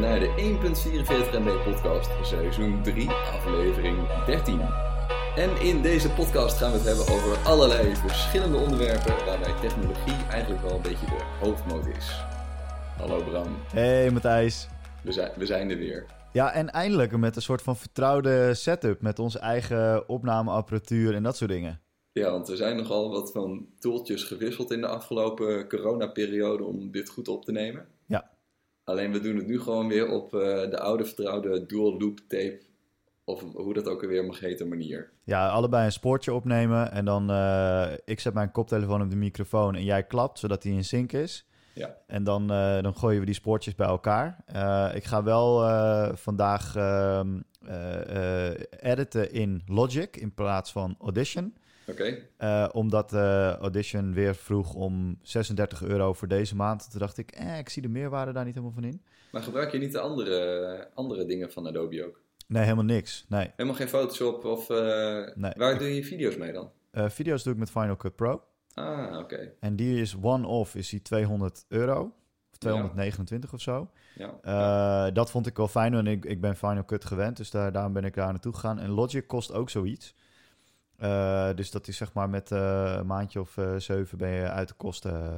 naar de 1.44 MB podcast, seizoen 3, aflevering 13. En in deze podcast gaan we het hebben over allerlei verschillende onderwerpen waarbij technologie eigenlijk wel een beetje de hoofdmoot is. Hallo Bram, Hey Matthijs. we zijn, we zijn er weer. Ja, en eindelijk met een soort van vertrouwde setup met onze eigen opnameapparatuur en dat soort dingen. Ja, want er zijn nogal wat van toeltjes gewisseld in de afgelopen coronaperiode om dit goed op te nemen. Alleen we doen het nu gewoon weer op eh, de oude vertrouwde dual loop tape, of hoe dat ook alweer mag heten, manier. Ja, allebei een spoortje opnemen en dan uh, ik zet mijn koptelefoon op de microfoon en jij klapt zodat hij in sync is. Ja. En dan, uh, dan gooien we die spoortjes bij elkaar. Ik ga wel vandaag ehm, editen in Logic in plaats van Audition. Oké. Okay. omdat Audition weer vroeg om 36 euro voor deze maand. Toen dacht ik, eh, ik zie de meerwaarde daar niet helemaal van in. Maar gebruik je niet de andere, andere dingen van Adobe ook? Nee, helemaal niks. Nee. Helemaal geen Photoshop of... nee. Waar doe je video's mee dan? video's doe ik met Final Cut Pro. Ah, oké. Okay. En die is one-off, is die 200 euro. Of 229 ja. of zo. Ja. Uh, dat vond ik wel fijn, en ik, ik ben Final Cut gewend. Dus daar, daarom ben ik daar naartoe gegaan. En Logic kost ook zoiets. Uh, dus dat is zeg maar met uh, een maandje of zeven ben je uit de kosten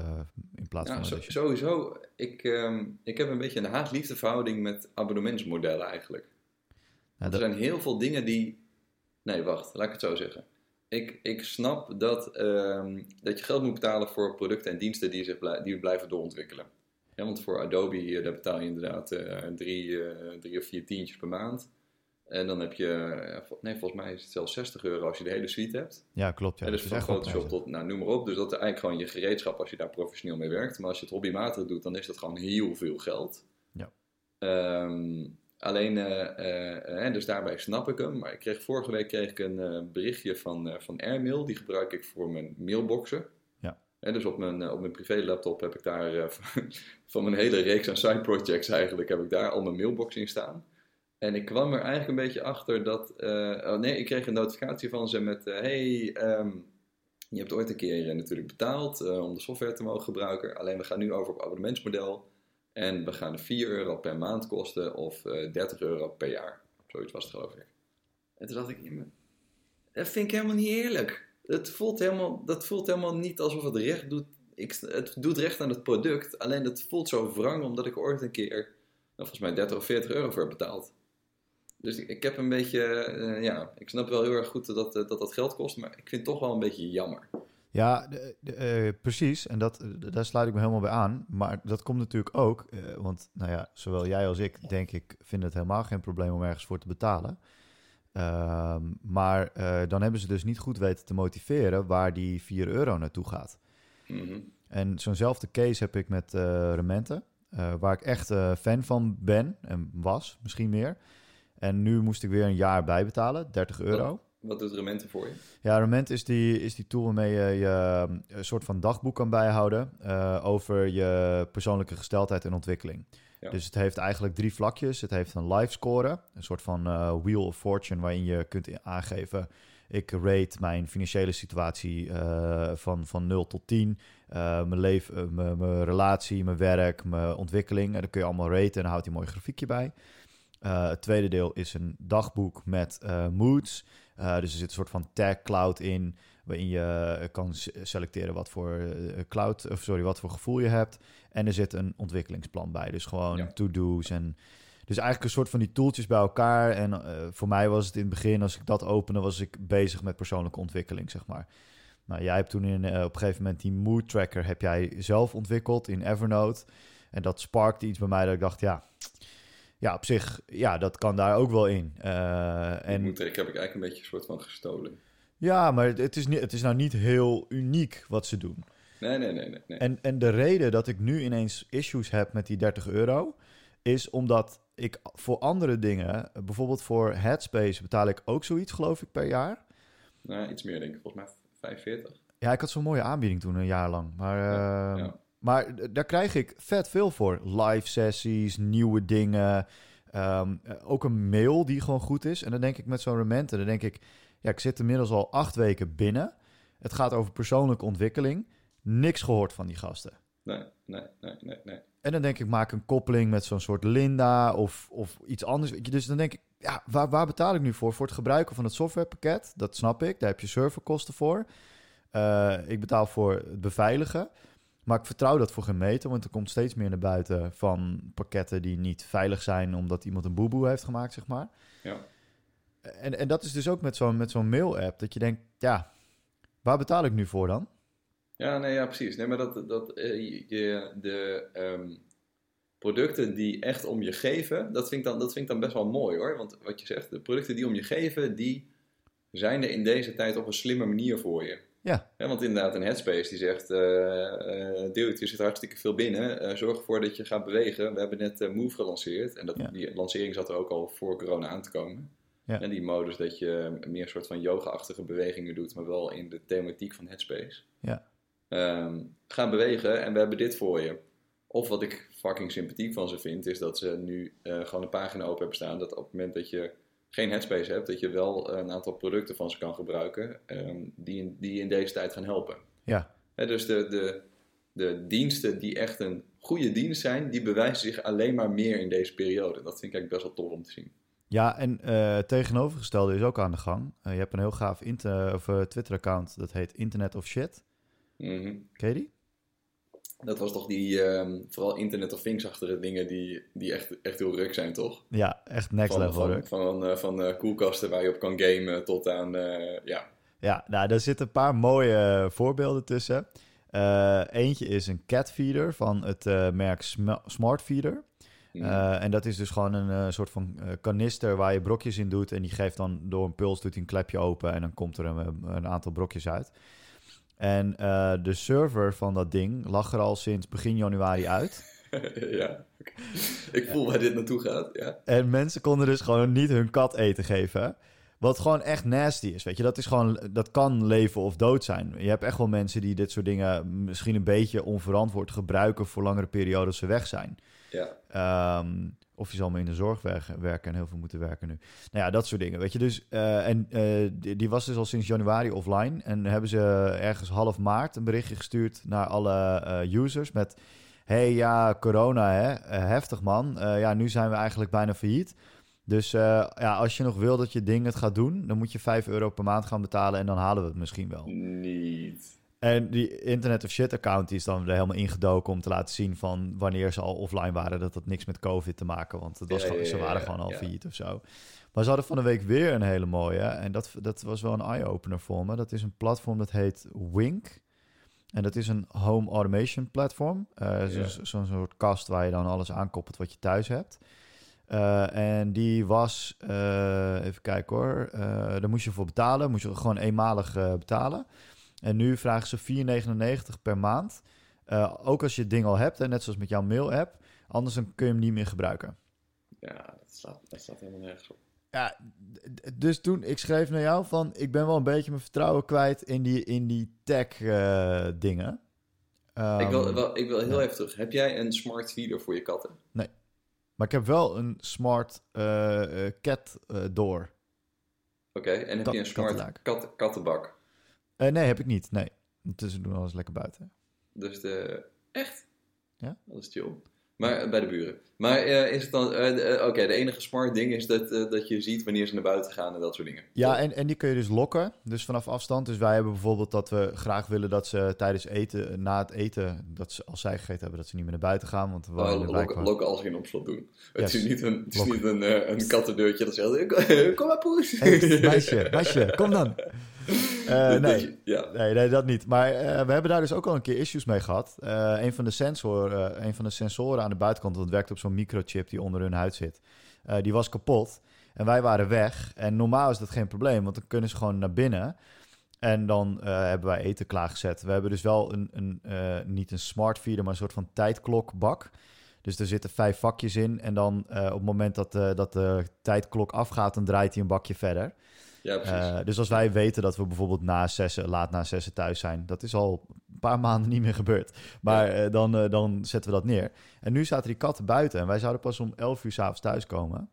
in plaats ja, van... Zo, sowieso, ik, um, ik heb een beetje een haat-liefde verhouding met abonnementsmodellen eigenlijk. Ja, dat... Er zijn heel veel dingen die... Nee, wacht, laat ik het zo zeggen ik, ik snap dat, um, dat je geld moet betalen voor producten en diensten die, zich blij, die blijven doorontwikkelen. Ja, want voor Adobe daar betaal je inderdaad uh, drie, uh, drie of vier tientjes per maand. En dan heb je, nee, volgens mij is het zelfs 60 euro als je de hele suite hebt. Ja, klopt. Ja. En dus van Photoshop tot, nou, noem maar op. Dus dat is eigenlijk gewoon je gereedschap als je daar professioneel mee werkt. Maar als je het hobbymatig doet, dan is dat gewoon heel veel geld. Ja. Um, Alleen, uh, uh, dus daarbij snap ik hem. Maar ik kreeg, vorige week kreeg ik een uh, berichtje van, van Airmail. Die gebruik ik voor mijn mailboxen. Ja. dus op mijn, op mijn privé laptop heb ik daar van mijn hele reeks aan side projects eigenlijk... heb ik daar al mijn mailbox in staan. En ik kwam er eigenlijk een beetje achter dat... oh nee, ik kreeg een notificatie van ze met... hey, um, je hebt ooit een keer natuurlijk betaald om de software te mogen gebruiken. Alleen we gaan nu over op abonnementsmodel... En we gaan 4 euro per maand kosten of uh, 30 euro per jaar. Zoiets was het geloof ik. En toen dacht ik, dat vind ik helemaal niet eerlijk. Het voelt helemaal, dat voelt helemaal niet alsof het recht doet. Ik, het doet recht aan het product. Alleen het voelt zo wrang omdat ik ooit een keer, nou, volgens mij 30 of 40 euro voor heb betaald. Dus ik, heb een beetje, uh, ja, ik snap wel heel erg goed dat, dat dat geld kost. Maar ik vind het toch wel een beetje jammer. Ja, de, de, uh, precies. En dat, daar sluit ik me helemaal bij aan. Maar dat komt natuurlijk ook, uh, want nou ja, zowel jij als ik, denk ik, vinden het helemaal geen probleem om ergens voor te betalen. Uh, maar dan hebben ze dus niet goed weten te motiveren waar die 4 euro naartoe gaat. Mm -hmm. En zo'nzelfde case heb ik met Rementen, waar ik echt fan van ben en was, misschien meer. En nu moest ik weer een jaar bijbetalen, 30 euro. Oh. Wat doet Rementen voor je? Ja, Rement is die, is die tool waarmee je, je een soort van dagboek kan bijhouden uh, over je persoonlijke gesteldheid en ontwikkeling. Ja. Dus het heeft eigenlijk drie vlakjes. Het heeft een life score, een soort van uh, wheel of fortune waarin je kunt aangeven... ik rate mijn financiële situatie uh, van, van 0 tot 10. mijn leven, mijn relatie, mijn werk, mijn ontwikkeling. En dan kun je allemaal raten en dan houdt hij een mooi grafiekje bij. Het tweede deel is een dagboek met moods... Uh, dus er zit een soort van tag cloud in, waarin je kan selecteren wat voor uh, cloud, of sorry, wat voor gevoel je hebt. En er zit een ontwikkelingsplan bij, dus gewoon Ja. to-do's en dus eigenlijk een soort van die tooltjes bij elkaar. En uh, voor mij was het in het begin, als ik dat opende, was ik bezig met persoonlijke ontwikkeling, zeg maar. Nou, jij hebt toen in, uh, op een gegeven moment die mood tracker heb jij zelf ontwikkeld in Evernote. En dat sparkte iets bij mij dat ik dacht, ja, ja, op zich, ja, dat kan daar ook wel in. Uh, en... Moet, ik heb ik eigenlijk een beetje een soort van gestolen. Ja, maar het is, niet, het is nou niet heel uniek wat ze doen. Nee, nee, nee. nee, nee. En, en de reden dat ik nu ineens issues heb met die 30 euro... is omdat ik voor andere dingen... bijvoorbeeld voor Headspace betaal ik ook zoiets, geloof ik, per jaar. Nou, iets meer denk ik. Volgens mij 45. Ja, ik had zo'n mooie aanbieding toen, een jaar lang. Maar... Ja, ja. Maar daar krijg ik vet veel voor. Live sessies, nieuwe dingen. Um, ook een mail die gewoon goed is. En dan denk ik met zo'n Rementen, dan denk ik... Ja, ik zit inmiddels al acht weken binnen. Het gaat over persoonlijke ontwikkeling. Niks gehoord van die gasten. Nee, nee, nee, nee, nee. En dan denk ik, maak een koppeling met zo'n soort Linda of, of iets anders. Dus dan denk ik, ja, waar, waar betaal ik nu voor? Voor het gebruiken van het softwarepakket, dat snap ik. Daar heb je serverkosten voor. Uh, ik betaal voor het beveiligen. Maar ik vertrouw dat voor geen meter, want er komt steeds meer naar buiten van pakketten die niet veilig zijn omdat iemand een boeboe heeft gemaakt, zeg maar. Ja. En, en dat is dus ook met zo'n met zo'n mail-app, dat je denkt, ja, waar betaal ik nu voor dan? Ja, nee, ja, precies. Nee, maar dat, dat je, de um, producten die echt om je geven, dat vind, ik dan, dat vind ik dan best wel mooi hoor. Want wat je zegt, de producten die om je geven, die zijn er in deze tijd op een slimme manier voor je. Ja. ja want inderdaad, een headspace die zegt, uh, uh, dude, je zit hartstikke veel binnen, uh, zorg ervoor dat je gaat bewegen. We hebben net Move gelanceerd en dat, ja. die lancering zat er ook al voor corona aan te komen. Ja. En die modus dat je meer soort van yoga-achtige bewegingen doet, maar wel in de thematiek van headspace. Ja. Um, gaan bewegen en we hebben dit voor je. Of wat ik fucking sympathiek van ze vind, is dat ze nu gewoon een pagina open hebben staan. Dat op het moment dat je geen headspace hebt, dat je wel een aantal producten van ze kan gebruiken. Um, die, in, die in deze tijd gaan helpen. Ja. He, dus de, de, de diensten die echt een goede dienst zijn, die bewijzen zich alleen maar meer in deze periode. Dat vind ik eigenlijk best wel tof om te zien. Ja, en uh, tegenovergestelde is ook aan de gang. Uh, je hebt een heel gaaf of, uh, Twitter-account, dat heet Internet of Shit. Mm -hmm. Ken je die? Dat was toch die, um, vooral Internet of Things-achtige dingen die, die echt, echt heel ruk zijn, toch? Ja, echt next van, level van, ruk. Van, van, van uh, koelkasten waar je op kan gamen tot aan, uh, ja. Ja, nou, daar zitten een paar mooie voorbeelden tussen. Uh, eentje is een catfeeder van het merk Sm Smartfeeder. Mm. Uh, en dat is dus gewoon een uh, soort van uh, kanister waar je brokjes in doet. En die geeft dan door een puls doet hij een klepje open en dan komt er een, een aantal brokjes uit. En de server van dat ding lag er al sinds begin januari uit. ja, ik voel waar dit naartoe gaat. Ja. En mensen konden dus gewoon niet hun kat eten geven. Wat gewoon echt nasty is, weet je. Dat, is gewoon, dat kan leven of dood zijn. Je hebt echt wel mensen die dit soort dingen misschien een beetje onverantwoord gebruiken voor langere periodes ze weg zijn. Ja. Um, of je zal maar in de zorg werken en heel veel moeten werken nu. Nou ja, dat soort dingen, weet je. Dus, uh, en uh, die, was dus al sinds januari offline. En hebben ze ergens half maart een berichtje gestuurd naar alle uh, users met... hey, ja, corona, hè? heftig, man. ja, nu zijn we eigenlijk bijna failliet. Dus ja, als je nog wil dat je ding het gaat doen... dan moet je 5 euro per maand gaan betalen... en dan halen we het misschien wel. Niet... En die Internet of Shit account die is dan er helemaal ingedoken om te laten zien van wanneer ze al offline waren, dat dat niks met COVID te maken, want het was Ja, gewoon, ja, ze waren ja, gewoon al failliet of zo. Maar ze hadden van de week weer een hele mooie en dat, dat was wel een eye-opener voor me. Dat is een platform dat heet Wink. En dat is een home automation platform. Zo- Ja. Zo'n soort kast waar je dan alles aankoppelt wat je thuis hebt. Eh, en die was, eh, even kijken hoor, daar moest je voor betalen. Moest je gewoon eenmalig betalen. En nu vragen ze 4,99 per maand. Eh, ook als je het ding al hebt, hè, net zoals met jouw mail-app. Anders dan kun je hem niet meer gebruiken. Ja, dat staat, dat staat helemaal nergens op. Ja, dus toen ik schreef naar jou van... ik ben wel een beetje mijn vertrouwen kwijt in die, in die tech eh, dingen. ik, wil, Ehm, wel, ik wil heel ja. even terug. Heb jij een smart feeder voor je katten? Maar ik heb wel een smart eh, cat door. Oké, en heb Kat- je een smart kat, kattenbak? Eh, nee, heb ik niet. Nee. We doen alles lekker buiten. Dus de... Echt? Ja. Dat is chill. Maar eh, bij de buren. Maar eh, is het dan... Oké, de enige smart ding is dat, dat je ziet wanneer ze naar buiten gaan en dat soort dingen. Ja, en, en die kun je dus lokken. Dus vanaf afstand. Dus wij hebben bijvoorbeeld dat we graag willen dat ze tijdens eten, na het eten, dat ze als zij gegeten hebben, dat ze niet meer naar buiten gaan. Want we Oh, lokken, waar- lokken als geen opslot doen. Het is niet een, het is Lokken. niet een, een kattendeurtje dat zegt... Kom maar, poes! Hey, meisje, meisje, kom dan. Eh, nee. Ja. Nee, nee, dat niet. Maar eh, we hebben daar dus ook al een keer issues mee gehad. Eh, een, van de sensor, een van de sensoren aan de buitenkant, dat werkt op zo'n microchip die onder hun huid zit, die was kapot. En wij waren weg. En normaal is dat geen probleem, want dan kunnen ze gewoon naar binnen. En dan hebben wij eten klaargezet. We hebben dus wel een, een niet een smart feeder, maar een soort van tijdklokbak. Dus er zitten vijf vakjes in. En dan op het moment dat, dat de tijdklok afgaat, dan draait hij een bakje verder. Ja, precies. Eh, dus als wij weten dat we bijvoorbeeld na zessen, laat na zessen thuis zijn, dat is al een paar maanden niet meer gebeurd. Maar eh, dan, eh, dan zetten we dat neer. En nu zaten die katten buiten en wij zouden pas om 11 uur s'avonds thuiskomen.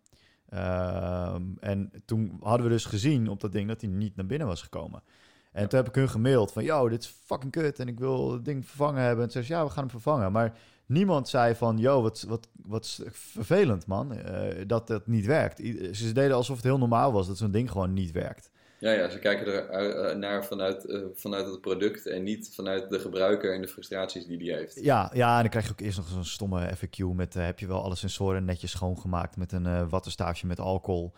Ehm en toen hadden we dus gezien op dat ding dat hij niet naar binnen was gekomen. En toen heb ik hun gemaild van, yo, dit is fucking kut en ik wil het ding vervangen hebben. En toen zei ze, ja, we gaan hem vervangen. Maar niemand zei van, yo, wat, wat, wat vervelend, man, uh, dat dat niet werkt. Ze deden alsof het heel normaal was dat zo'n ding gewoon niet werkt. Ja, ja, ze kijken er eh, naar vanuit, uh, vanuit het product en niet vanuit de gebruiker en de frustraties die die heeft. Ja, ja en dan krijg je ook eerst nog zo'n stomme FAQ met heb je wel alle sensoren netjes schoongemaakt met een wattenstaafje met alcohol.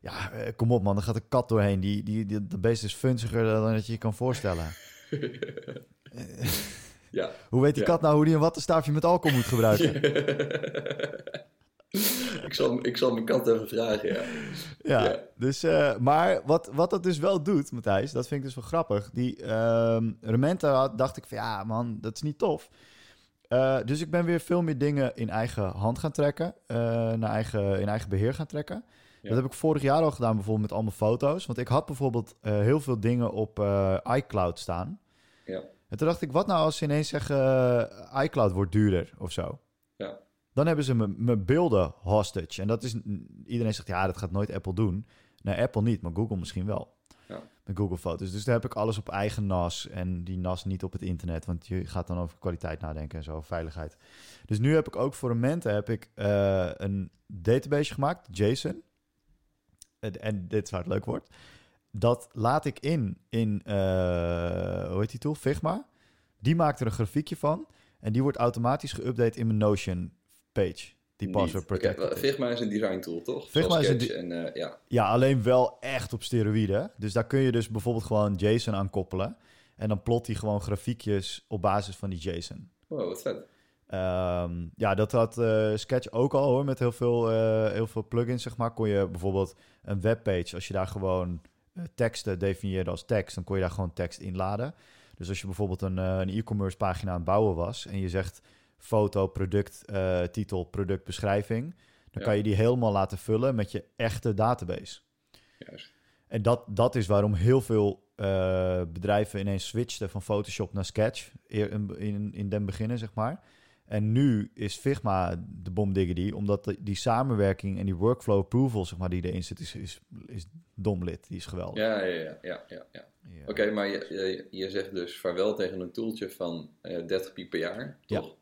Ja, kom op man, er gaat een kat doorheen. Die, die, die, dat beest is funziger dan dat je je kan voorstellen. ja. Hoe weet die kat nou hoe die een wattenstaafje met alcohol moet gebruiken? ik, zal, ik zal mijn kat even vragen, ja. Ja, dus, uh, maar wat, wat dat dus wel doet, Matthijs, dat vind ik dus wel grappig. Die uh, Rementa dacht ik van, ja man, dat is niet tof. Uh, dus ik ben weer veel meer dingen in eigen hand gaan trekken, uh, naar eigen, in eigen beheer gaan trekken. Ja. Dat heb ik vorig jaar al gedaan, bijvoorbeeld met allemaal foto's. Want ik had bijvoorbeeld heel veel dingen op iCloud staan. Ja. En toen dacht ik, wat nou als ze ineens zeggen, iCloud wordt duurder of zo? Ja. Dan hebben ze mijn beelden hostage. En dat is, iedereen zegt, ja, dat gaat nooit Apple doen. Nee, Apple niet, maar Google misschien wel. Ja. Met Google Foto's. Dus daar heb ik alles op eigen NAS. En die NAS niet op het internet. Want je gaat dan over kwaliteit nadenken en zo, veiligheid. Dus nu heb ik ook voor een Mente heb ik, uh, een database gemaakt, JSON. En, en, dit is waar het leuk wordt. Dat laat ik in, in uh, hoe heet die tool? Figma. Die maakt er een grafiekje van. En die wordt automatisch geüpdate in mijn Notion page. Die password protected. Okay, Figma is een design tool, toch? Figma is een en, uh, ja. ja, alleen wel echt op steroïden. Dus daar kun je dus bijvoorbeeld gewoon JSON aan koppelen. En dan plot hij gewoon grafiekjes op basis van die JSON. Wow, wat vet. Um, ja, dat had uh, Sketch ook al hoor, met heel veel, uh, heel veel plugins, zeg maar. Kon je bijvoorbeeld een webpage, als je daar gewoon teksten definieerde als tekst, dan kon je daar gewoon tekst inladen. Dus als je bijvoorbeeld een, een e-commerce pagina aan het bouwen was en je zegt foto, product, uh, titel, productbeschrijving. Dan kan je die helemaal laten vullen met je echte database. Juist. En dat, dat is waarom heel veel uh, bedrijven ineens switchten van Photoshop naar Sketch in, in, in den beginnen, zeg maar. En nu is Figma de bomdiggity, omdat die samenwerking en die workflow approval, zeg maar, die erin zit, is, is, is domlit. Die is geweldig. Ja, ja, ja. ja, ja, ja. Oké, okay, maar je, je, je, zegt dus vaarwel tegen een toeltje van uh, 30 piek per jaar, toch? Ja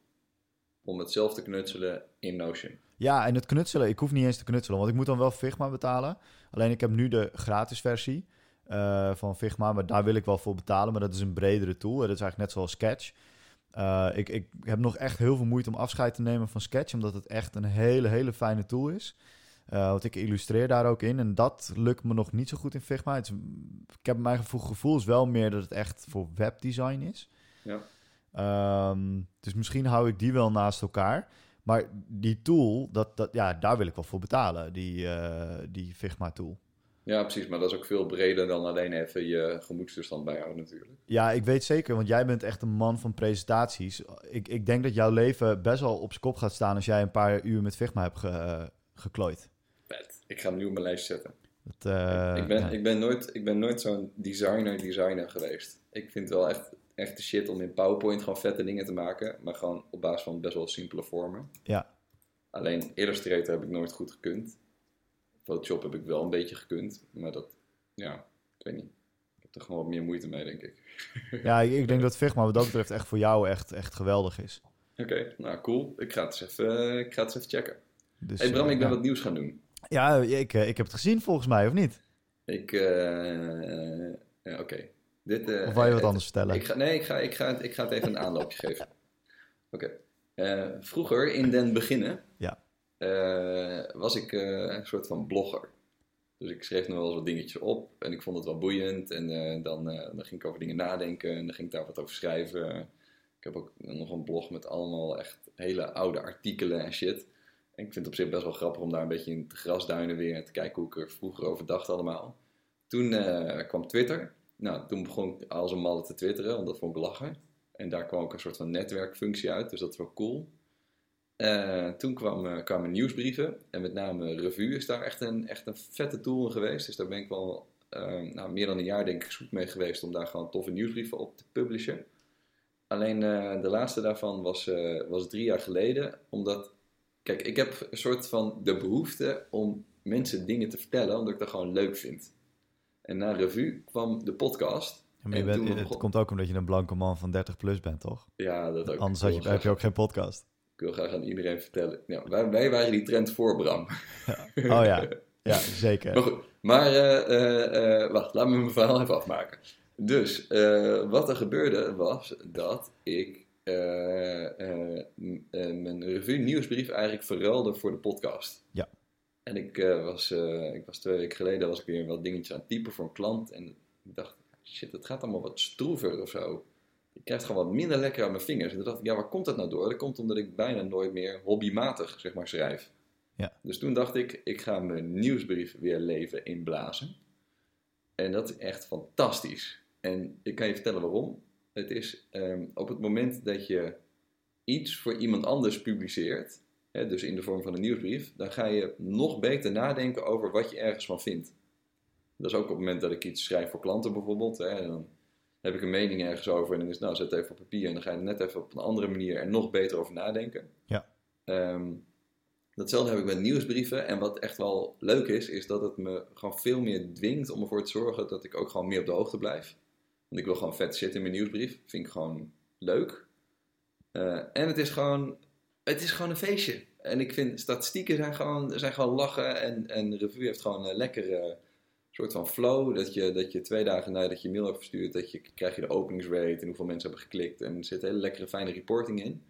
om het zelf te knutselen in Notion. Ja, en het knutselen, ik hoef niet eens te knutselen, want ik moet dan wel Figma betalen. Alleen ik heb nu de gratis versie uh, van Figma, maar daar wil ik wel voor betalen. Maar dat is een bredere tool. Dat is eigenlijk net zoals Sketch. Uh, ik, ik heb nog echt heel veel moeite om afscheid te nemen van Sketch, omdat het echt een hele, hele fijne tool is. Uh, want ik illustreer daar ook in en dat lukt me nog niet zo goed in Figma. Het is, ik heb mijn gevoel, gevoel is wel meer dat het echt voor webdesign is. Ja. Um, dus misschien hou ik die wel naast elkaar. Maar die tool, dat, dat, ja, daar wil ik wel voor betalen, die, uh, die Figma-tool. Ja, precies. Maar dat is ook veel breder dan alleen even je gemoedstoestand bijhouden natuurlijk. Ja, ik weet zeker, want jij bent echt een man van presentaties. Ik, ik denk dat jouw leven best wel op zijn kop gaat staan als jij een paar uur met Figma hebt ge, geklooid. Vet. Ik ga hem nu op mijn lijst zetten. Dat, uh, ik, ben, ja. ik ben nooit, ik ben nooit zo'n designer-designer geweest. Ik vind het wel echt echte shit om in PowerPoint gewoon vette dingen te maken. Maar gewoon op basis van best wel simpele vormen. Ja. Alleen Illustrator heb ik nooit goed gekund. Photoshop heb ik wel een beetje gekund. Maar dat, ja, ik weet niet. Ik heb er gewoon wat meer moeite mee, denk ik. Ja, ik denk dat Figma wat dat betreft echt voor jou echt, echt geweldig is. Oké, okay, nou cool. Ik ga het eens even, ik ga het eens even checken. Dus, hey Bram, ik ben ja. wat nieuws gaan doen. Ja, ik, ik heb het gezien volgens mij, of niet? Ik, uh, oké. Okay. Dit, uh, of wil je wat anders vertellen? Ik ga, nee, ik ga, ik, ga het, ik ga het even een aanloopje geven. Oké. Okay. Vroeger, in den beginnen, ja. Uh, was ik een soort van blogger. Dus ik schreef nog wel eens wat dingetjes op en ik vond het wel boeiend. En dan, dan ging ik over dingen nadenken en dan ging ik daar wat over schrijven. Ik heb ook nog een blog met allemaal echt hele oude artikelen en shit. En ik vind het op zich best wel grappig om daar een beetje in te grasduinen weer en te kijken hoe ik er vroeger over dacht allemaal. Toen kwam Twitter. Nou, toen begon ik als een malle te twitteren, want dat vond ik lachen. En daar kwam ook een soort van netwerkfunctie uit, dus dat is wel cool. Uh, toen kwam, uh, kwamen nieuwsbrieven en met name Revue is daar echt een, echt een vette tool in geweest. Dus daar ben ik wel uh, nou, meer dan een jaar denk ik zoek mee geweest om daar gewoon toffe nieuwsbrieven op te publishen. Alleen de laatste daarvan was, was drie jaar geleden, omdat, kijk, ik heb een soort van de behoefte om mensen dingen te vertellen, omdat ik dat gewoon leuk vind. En na revue kwam de podcast. maar je En bent, toen het begon- komt ook omdat je een blanke man van 30 plus bent, toch? Ja, dat ook. Anders had je, heb je ook geen podcast. Ik wil graag aan iedereen vertellen. Ja, wij, wij waren die trend voor, Bram. Oh ja, ja zeker. Maar goed, maar eh, eh, eh, wacht, laat me mijn verhaal even afmaken. Dus, wat er gebeurde was dat ik mijn revue nieuwsbrief eigenlijk verruilde voor de podcast. Ja. En ik, was, ik was twee weken geleden was ik weer wat dingetjes aan het typen voor een klant. En ik dacht, shit, het gaat allemaal wat stroever of zo. Ik krijg het gewoon wat minder lekker aan mijn vingers. En toen dacht ik, ja, waar komt dat nou door? Dat komt omdat ik bijna nooit meer hobbymatig, zeg maar, schrijf. Ja. Dus toen dacht ik, ik ga mijn nieuwsbrief weer leven inblazen. En dat is echt fantastisch. En ik kan je vertellen waarom. Het is ehm, op het moment dat je iets voor iemand anders publiceert, hè, dus in de vorm van een nieuwsbrief, dan ga je nog beter nadenken over wat je ergens van vindt. Dat is ook op het moment dat ik iets schrijf voor klanten bijvoorbeeld. Hè, en dan heb ik een mening ergens over en dan is nou, zet het even op papier en dan ga je net even op een andere manier er nog beter over nadenken. Ja. Ehm, datzelfde heb ik met nieuwsbrieven. En wat echt wel leuk is, is dat het me gewoon veel meer dwingt om ervoor te zorgen dat ik ook gewoon meer op de hoogte blijf. Want ik wil gewoon vet zitten in mijn nieuwsbrief. Vind ik gewoon leuk. Eh, en het is gewoon, het is gewoon een feestje. En ik vind statistieken zijn gewoon, zijn gewoon lachen. En, en de revue heeft gewoon een lekkere soort van flow. Dat je, dat je twee dagen nadat je mail hebt verstuurd, dat je, krijg je de openingsrate en hoeveel mensen hebben geklikt. En er zit hele lekkere fijne reporting in.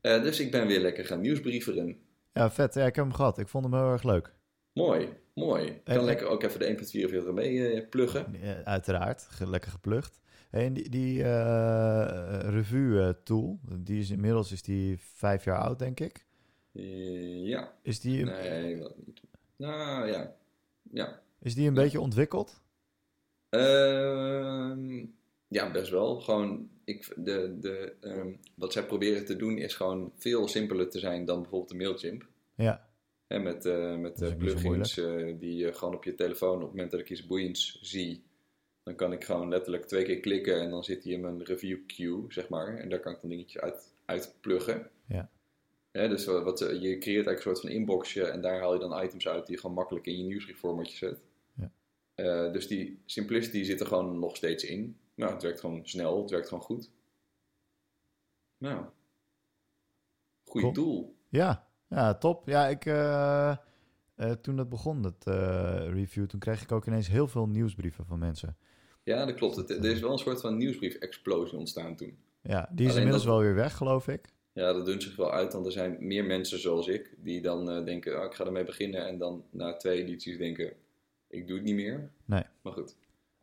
Eh, dus ik ben weer lekker gaan nieuwsbrieveren. Ja, vet. Ja, ik heb hem gehad. Ik vond hem heel erg leuk. Mooi, mooi. Ik kan En- lekker ook even de 1.44 MB eh pluggen. Eh, uiteraard, lekker geplukt. Hey, En die, die eh, revue-tool, die is inmiddels is die vijf jaar oud, denk ik. Eh, ja, Is die, nee, wat niet. Nou ja, ja. Is die een Ja. beetje ontwikkeld? Ehm, ja, best wel. Gewoon, ik, de, de, ehm, wat zij proberen te doen is gewoon veel simpeler te zijn dan bijvoorbeeld de Mailchimp. Ja, Hè, met eh, met is eh, plugins eh, die je gewoon op je telefoon, op het moment dat ik iets boeiends zie, dan kan ik gewoon letterlijk twee keer klikken en dan zit hij in mijn review queue, zeg maar. En daar kan ik dan dingetjes uit, uit pluggen. Ja. Dus wat, wat, je creëert eigenlijk een soort van inboxje en daar haal je dan items uit die je gewoon makkelijk in je nieuwsbriefformatje zet. Eh, dus die simplicity zit er gewoon nog steeds in. Nou, het werkt gewoon snel, het werkt gewoon goed. Nou, Cool. tool. ja, ja top. Ja, ik, eh, eh, toen dat begon, dat review, toen kreeg ik ook ineens heel veel nieuwsbrieven van mensen. Ja, dat klopt. Het, er is wel een soort van nieuwsbrief-explosie ontstaan toen. Ja, die is Alleen inmiddels dat- wel weer weg, geloof ik. Ja, dat doet zich wel uit, want er zijn meer mensen zoals ik die dan denken, oh, ik ga ermee beginnen en dan na twee edities denken, ik doe het niet meer. Nee. Maar goed.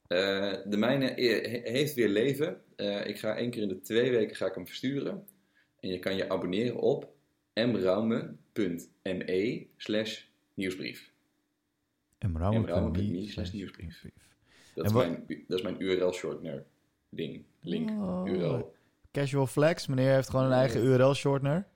Eh, de mijne he- heeft weer leven. Eh, ik ga één keer in de twee weken ga ik hem versturen. En je kan je abonneren op mraume.me slash nieuwsbrief. mraume.me slash nieuwsbrief. Dat is, mijn, dat is mijn URL-shortener ding, link, Oh. URL. Casual Flex, meneer heeft gewoon een eigen URL-shortener.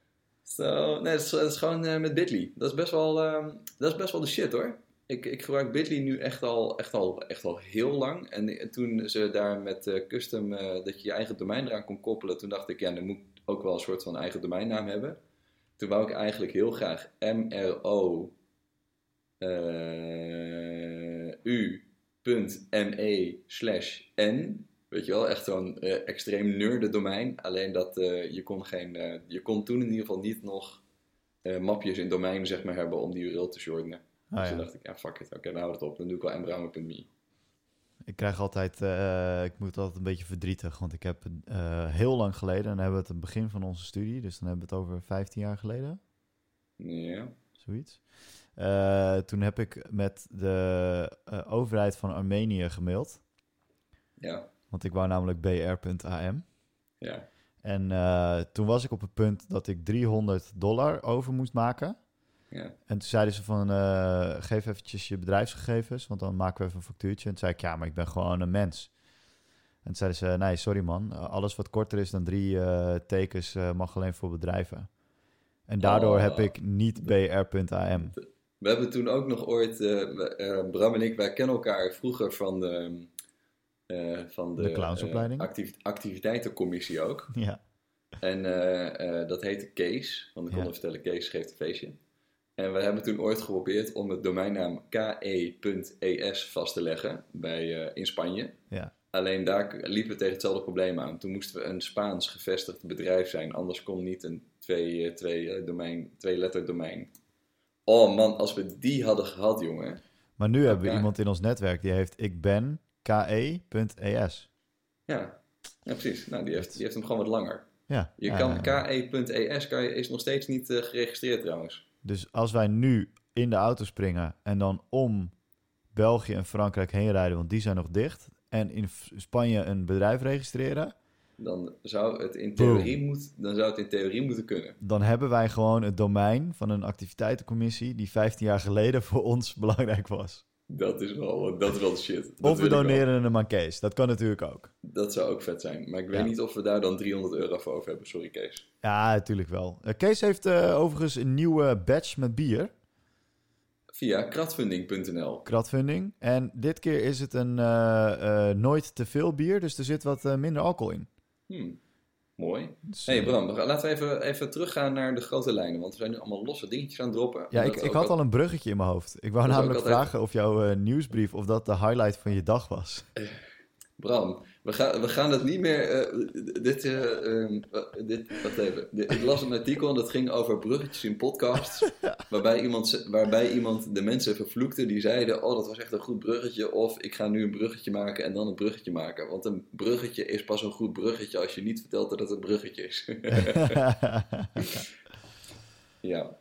Zo, nee, het is, gewoon eh, met Bitly. Dat is best wel, ehm, dat is best wel de shit hoor. Ik, ik gebruik Bitly nu echt al, echt al, echt al heel lang. En toen ze daar met eh, custom, eh, dat je je eigen domein eraan kon koppelen, toen dacht ik, ja, dan moet ik ook wel een soort van eigen domeinnaam hebben. Toen wou ik eigenlijk heel graag MRO eh, u.me slash n. Weet je wel, echt zo'n extreem nerde domein. Alleen dat je kon geen, je kon toen in ieder geval niet nog mapjes in domeinen zeg maar hebben om die URL te shortenen. Ah, dus toen dacht ik, ja fuck it, oké, dan hou het op. Dan doe ik wel mbraume.me. Ik krijg altijd, eh, ik moet altijd een beetje verdrietig, want ik heb eh, heel lang geleden, en dan hebben we het aan het begin van onze studie, dus dan hebben we het over 15 jaar geleden, Ja, zoiets. Eh, toen heb ik met de overheid van Armenië gemaild, ja, want ik wou namelijk br.am. ja. En toen was ik op het punt dat ik 300 dollar over moest maken. Ja. En toen zeiden ze van, eh, geef eventjes je bedrijfsgegevens, want dan maken we even een factuurtje. En toen zei ik, ja, maar ik ben gewoon een mens. En toen zeiden ze, nee, sorry man, alles wat korter is dan drie eh, tekens eh, mag alleen voor bedrijven. En daardoor Oh. heb ik niet br.am. We hebben toen ook nog ooit, Bram en ik, wij kennen elkaar vroeger van de, van de, De clownsopleiding. activi- activiteitencommissie ook. Ja, En dat heette Kees, want ik kon Ja. vertellen, Kees geeft een feestje. En we hebben toen ooit geprobeerd om het domeinnaam ke.es vast te leggen bij, eh, in Spanje. ja. Alleen daar liepen we tegen hetzelfde probleem aan. Toen moesten we een Spaans gevestigd bedrijf zijn, anders kon niet een twee, eh, twee, eh, domein, twee letter domein. Oh man, als we die hadden gehad, jongen. Maar nu hebben we Ja. iemand in ons netwerk die heeft ik ben ke.es. Ja, ja precies. Nou, die heeft, die heeft hem gewoon wat langer. Ja. Je kan ke.es kan je, is nog steeds niet geregistreerd trouwens. Dus als wij nu in de auto springen en dan om België en Frankrijk heen rijden, want die zijn nog dicht, en in Spanje een bedrijf registreren, Dan zou het in Boom. theorie, moet, dan zou het in theorie moeten kunnen. dan hebben wij gewoon het domein van een activiteitencommissie die 15 jaar geleden voor ons belangrijk was. Dat is wel, dat is wel shit. Dat of we doneren hem aan Kees. Dat kan natuurlijk ook. Dat zou ook vet zijn. Maar ik weet Ja. niet of we daar dan 300 euro voor over hebben. Sorry, Kees. Ja, natuurlijk wel. Eh, Kees heeft eh, overigens een nieuwe badge met bier, Via kratfunding.nl. crowdfunding. En dit keer is het een eh, eh, nooit te veel bier, dus er zit wat eh, minder alcohol in. Hmm. Mooi. Dus, hey eh, Bram, laten we even, even teruggaan naar de grote lijnen. Want we zijn nu allemaal losse dingetjes aan het droppen. Ja, ik, ik had al een bruggetje in mijn hoofd. Ik wou namelijk vragen of jouw eh, nieuwsbrief, of dat de highlight van je dag was. Bram, we gaan, we gaan het niet meer. eh, dit, eh, dit, wacht even. Dit- ik las een artikel en dat ging over bruggetjes in podcasts. waarbij, iemand, waarbij iemand de mensen vervloekte die zeiden: Oh, dat was echt een goed bruggetje. Of ik ga nu een bruggetje maken en dan een bruggetje maken. Want een bruggetje is pas een goed bruggetje als je niet vertelt dat het een bruggetje is. ja.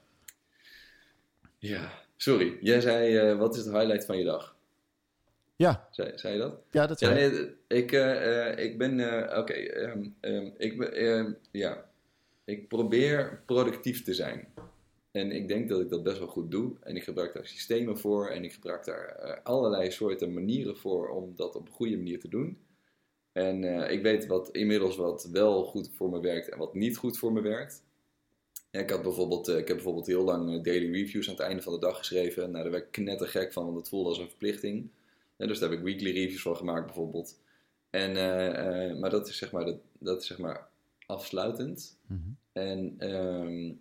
Ja. Sorry, jij zei: Wat is de highlight van je dag? Ja, Zei, zei je dat? ja, dat Ja, zei nee, ik, eh, eh, ik ben, eh, oké, ehm, ehm, ik ben, ehm, ja, ik probeer productief te zijn. En ik denk dat ik dat best wel goed doe. En ik gebruik daar systemen voor en ik gebruik daar allerlei soorten manieren voor om dat op een goede manier te doen. En ik weet wat, inmiddels wat wel goed voor me werkt en wat niet goed voor me werkt. Ja, ik, had bijvoorbeeld, ik heb bijvoorbeeld heel lang daily reviews aan het einde van de dag geschreven. Nou, daar werd ik knettergek van, want het voelde als een verplichting. Ja, dus daar heb ik weekly reviews van gemaakt bijvoorbeeld. En, eh, eh, maar dat is zeg maar, dat, dat is zeg maar afsluitend. Mhm. En ehm,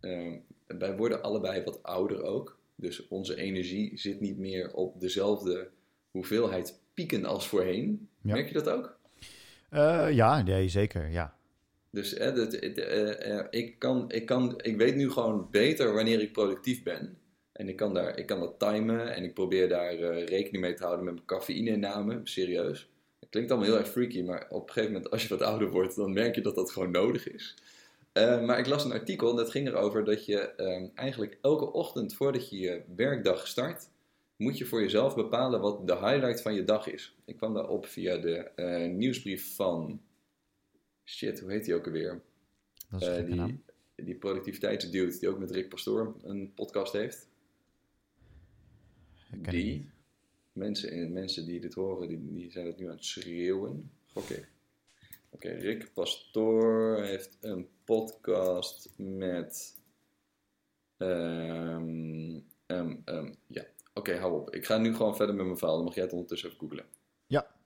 ehm, wij worden allebei wat ouder ook. Dus onze energie zit niet meer op dezelfde hoeveelheid pieken als voorheen. Ja. Merk je dat ook? Eh, ja, nee, zeker, ja. Dus eh, dat, eh, eh, ik, kan, ik, kan, ik weet nu gewoon beter wanneer ik productief ben. En ik kan, daar, ik kan dat timen en ik probeer daar eh, rekening mee te houden met mijn cafeïne-inname. Serieus. Het klinkt allemaal heel erg freaky, maar op een gegeven moment als je wat ouder wordt, dan merk je dat dat gewoon nodig is. Eh, maar ik las een artikel en dat ging erover dat je eh, eigenlijk elke ochtend voordat je je werkdag start, moet je voor jezelf bepalen wat de highlight van je dag is. Ik kwam daarop via de eh, nieuwsbrief van, shit, hoe heet die ook alweer? Dat is die, die productiviteitsdude die ook met Rick Pastoor een podcast heeft. Ken die niet. mensen, mensen die dit horen, die, die zijn het nu aan het schreeuwen. Oké. Oké, Rick Pastoor heeft een podcast met. ehm, ehm, ehm, ja, oké, hou op. Ik ga nu gewoon verder met mijn verhaal. Dan mag jij het ondertussen even googlen. Ja.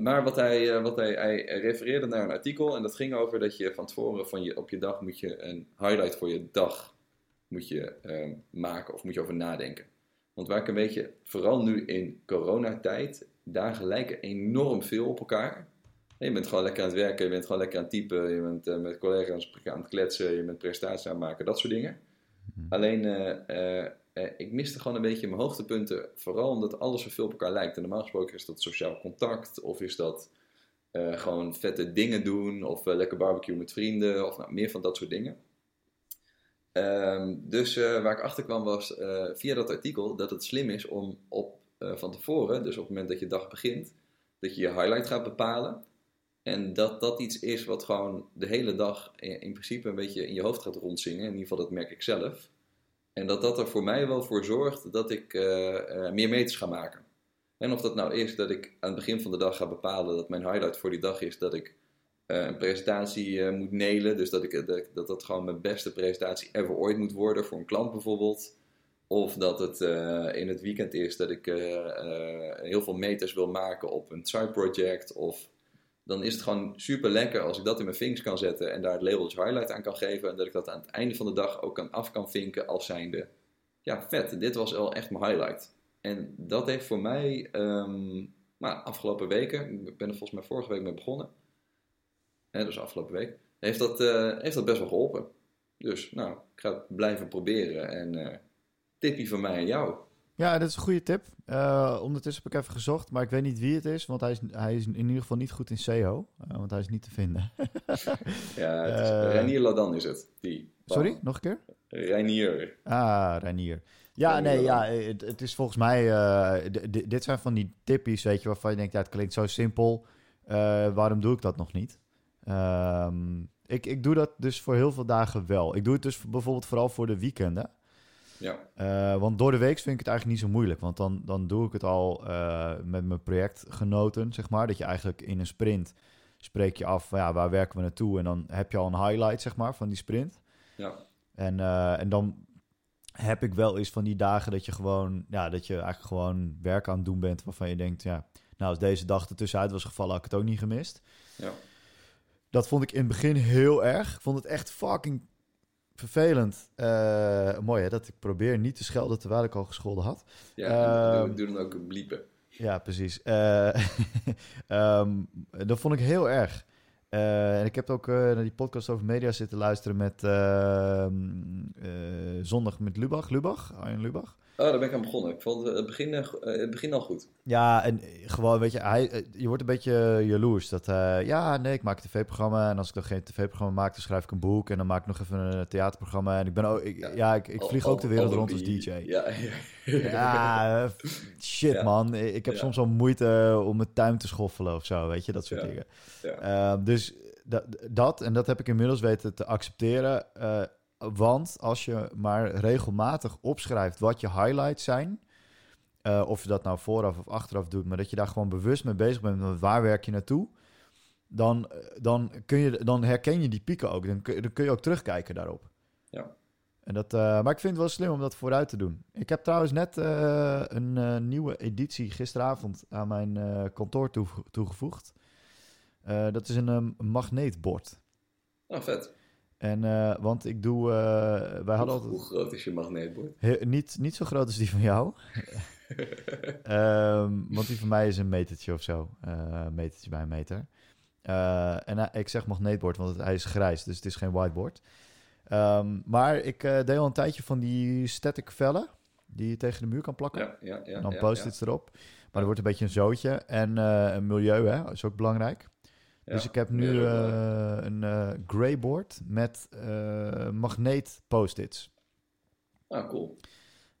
Maar wat hij, eh, wat hij, hij refereerde naar een artikel en dat ging over dat je van tevoren van je, op je dag moet je een highlight voor je dag moet je, maken of moet je over nadenken. Want waar ik een beetje, vooral nu in coronatijd, dagen lijken enorm veel op elkaar. Je bent gewoon lekker aan het werken, je bent gewoon lekker aan het typen, je bent eh, met collega's aan het kletsen, je bent presentaties aan het maken, dat soort dingen. Mhm. Alleen, eh, eh, ik miste gewoon een beetje mijn hoogtepunten, vooral omdat alles zoveel op elkaar lijkt. En normaal gesproken is dat sociaal contact, of is dat gewoon vette dingen doen, of lekker barbecue met vrienden, of nou, meer van dat soort dingen. Ehm, dus eh, waar ik achter kwam was eh, via dat artikel dat het slim is om op, eh, van tevoren, dus op het moment dat je dag begint, dat je je highlight gaat bepalen. En dat dat iets is wat gewoon de hele dag in, in principe een beetje in je hoofd gaat rondzingen. In ieder geval, dat merk ik zelf. En dat dat er voor mij wel voor zorgt dat ik meer meters ga maken. En of dat nou is dat ik aan het begin van de dag ga bepalen dat mijn highlight voor die dag is dat ik een presentatie eh, moet nailen. Dus dat, ik, dat, ik- dat dat gewoon mijn beste presentatie ever ooit moet worden voor een klant bijvoorbeeld. Of dat het eh, in het weekend is dat ik eh, eh, heel veel meters wil maken op een side project. Of dan is het gewoon super lekker als ik dat in mijn vingers kan zetten en daar het labeltje highlight aan kan geven. En dat ik dat aan het einde van de dag ook kan af kan vinken als zijnde. Ja, vet, dit was wel echt mijn highlight. En dat heeft voor mij ehm, Maar afgelopen weken, ik ben er volgens mij vorige week mee begonnen. Hè, dus afgelopen week. Heeft dat, eh, heeft dat best wel geholpen. Dus nou, ik ga het blijven proberen. En uh, tipje van mij en jou. Ja, dat is een goede tip. Uh, ondertussen heb ik even gezocht, maar ik weet niet wie het is, want hij is, hij is in ieder geval niet goed in SEO, want hij is niet te vinden. ja, het is, Reinier Ladan is het. Die. Sorry, nog een keer? Reinier. Ah, Reinier. Ja, Reinier nee, ja, het, het, is volgens mij, dit zijn van die tippies, weet je, waarvan je denkt, ja, het klinkt zo simpel, waarom doe ik dat nog niet? Um, ik, ik doe dat dus voor heel veel dagen wel. Ik doe het dus bijvoorbeeld vooral voor de weekenden. Ja. Uh, want door de week vind ik het eigenlijk niet zo moeilijk. Want dan, dan doe ik het al uh, met mijn projectgenoten, zeg maar. Dat je eigenlijk in een sprint spreek je af, ja, waar werken we naartoe? En dan heb je al een highlight, zeg maar, van die sprint. Ja. En, uh, en dan heb ik wel eens van die dagen dat je gewoon, ja, dat je eigenlijk gewoon werk aan het doen bent waarvan je denkt, ja, nou, als deze dag ertussenuit was gevallen, had ik het ook niet gemist. Ja. Dat vond ik in het begin heel erg. Ik vond het echt fucking vervelend. Uh, mooi hè, dat ik probeer niet te schelden terwijl ik al gescholden had. Ja, uh, doe, dan ook bliepen. Ja, precies. Uh, um, dat vond ik heel erg. en ik heb ook naar die podcast over media zitten luisteren met ehm, Zondag met Lubach. Lubach, Arjen Lubach. Oh, daar ben ik aan begonnen. Ik vond het begin, het begin al goed. Ja, en gewoon, weet je, hij, je wordt een beetje jaloers. Dat, uh, ja, nee, ik maak een tv-programma. En als ik dan geen tv-programma maak, dan schrijf ik een boek. En dan maak ik nog even een theaterprogramma. En ik ben ook, ik, ja, ja, ik, ik vlieg ook de wereld rond als DJ. Ja, ja. ja shit man. Ik heb soms al moeite om mijn tuin te schoffelen of zo, weet je, dat soort dingen. Uh, dus dat, dat, en dat heb ik inmiddels weten te accepteren. Uh, want als je maar regelmatig opschrijft wat je highlights zijn, uh, of je dat nou vooraf of achteraf doet, maar dat je daar gewoon bewust mee bezig bent, met waar werk je naartoe, dan, dan, kun je, dan herken je die pieken ook. Dan kun, dan kun je ook terugkijken daarop. Ja. En dat, uh, maar ik vind het wel slim om dat vooruit te doen. Ik heb trouwens net uh, een nieuwe editie gisteravond aan mijn kantoor toege toegevoegd. dat is een, een magneetbord. Oh, vet. En, uh, want ik doe... Uh, wij hadden altijd... Hoe groot is je magneetbord? He, niet, niet zo groot als die van jou. um, want die van mij is een metertje of zo. Uh, een metertje bij een meter. en ik zeg magneetbord, want het, hij is grijs, dus het is geen whiteboard. Um, maar ik deel al een tijdje van die static vellen, die je tegen de muur kan plakken. Ja, ja, ja, en dan post-its erop. Maar er wordt een beetje een zootje. En een milieu, hè, is ook belangrijk. Dus ik heb nu uh, een uh, greyboard met uh, magneet post-its. Ah, cool.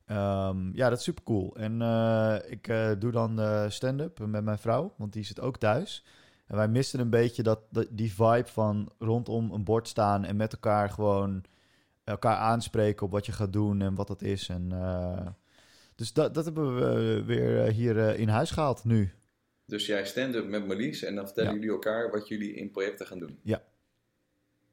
Um, ja, dat is super cool. En ik doe dan stand-up met mijn vrouw, want die zit ook thuis. En wij misten een beetje dat, dat, die vibe van rondom een bord staan en met elkaar gewoon elkaar aanspreken op wat je gaat doen en wat dat is. En, dus dat, dat hebben we weer hier in huis gehaald nu. Dus jij stand-up met Marlies en dan vertellen ja. jullie elkaar wat jullie in projecten gaan doen. Ja.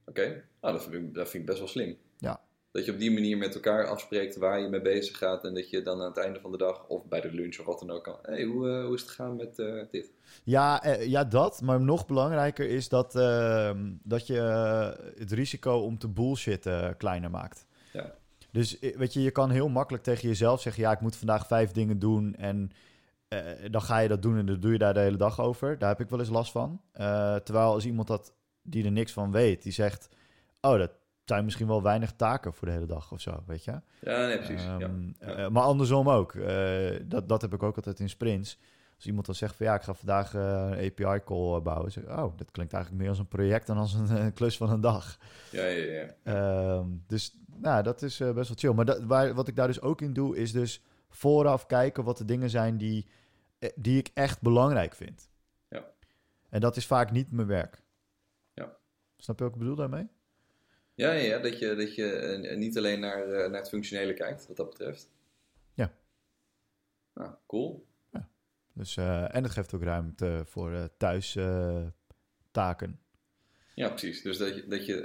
Oké, okay. nou, dat, vind ik, dat vind ik best wel slim. Ja. Dat je op die manier met elkaar afspreekt waar je mee bezig gaat en dat je dan aan het einde van de dag of bij de lunch of wat dan ook kan. Hé, hey, hoe, uh, hoe is het gegaan met uh, dit? Ja, uh, ja, dat. Maar nog belangrijker is dat, ehm, dat je het risico om te bullshitten kleiner maakt. Ja. Dus weet je, je kan heel makkelijk tegen jezelf zeggen: ja, ik moet vandaag vijf dingen doen en uh, dan ga je dat doen en dan doe je daar de hele dag over. Daar heb ik wel eens last van. Uh, terwijl als iemand dat, die er niks van weet, die zegt... Oh, dat zijn misschien wel weinig taken voor de hele dag of zo, weet je? Ja, nee, precies. Um, ja. Ja. Uh, maar andersom ook. dat, dat heb ik ook altijd in sprints. Als iemand dan zegt van ja, ik ga vandaag een API-call bouwen. Zeg oh, dat klinkt eigenlijk meer als een project dan als een, een klus van een dag. Ja, ja, ja. Um, dus nou, dat is best wel chill. Maar dat, waar, wat ik daar dus ook in doe, is dus vooraf kijken wat de dingen zijn die, die ik echt belangrijk vind. Ja. En dat is vaak niet mijn werk. Ja. Snap je wat ik bedoel daarmee? Ja, ja dat je, dat je uh, niet alleen naar, uh, naar het functionele kijkt, wat dat betreft. Ja. Nou, cool. Ja. Dus, uh, en het geeft ook ruimte voor thuis taken. Ja, precies. Dus dat je, dat je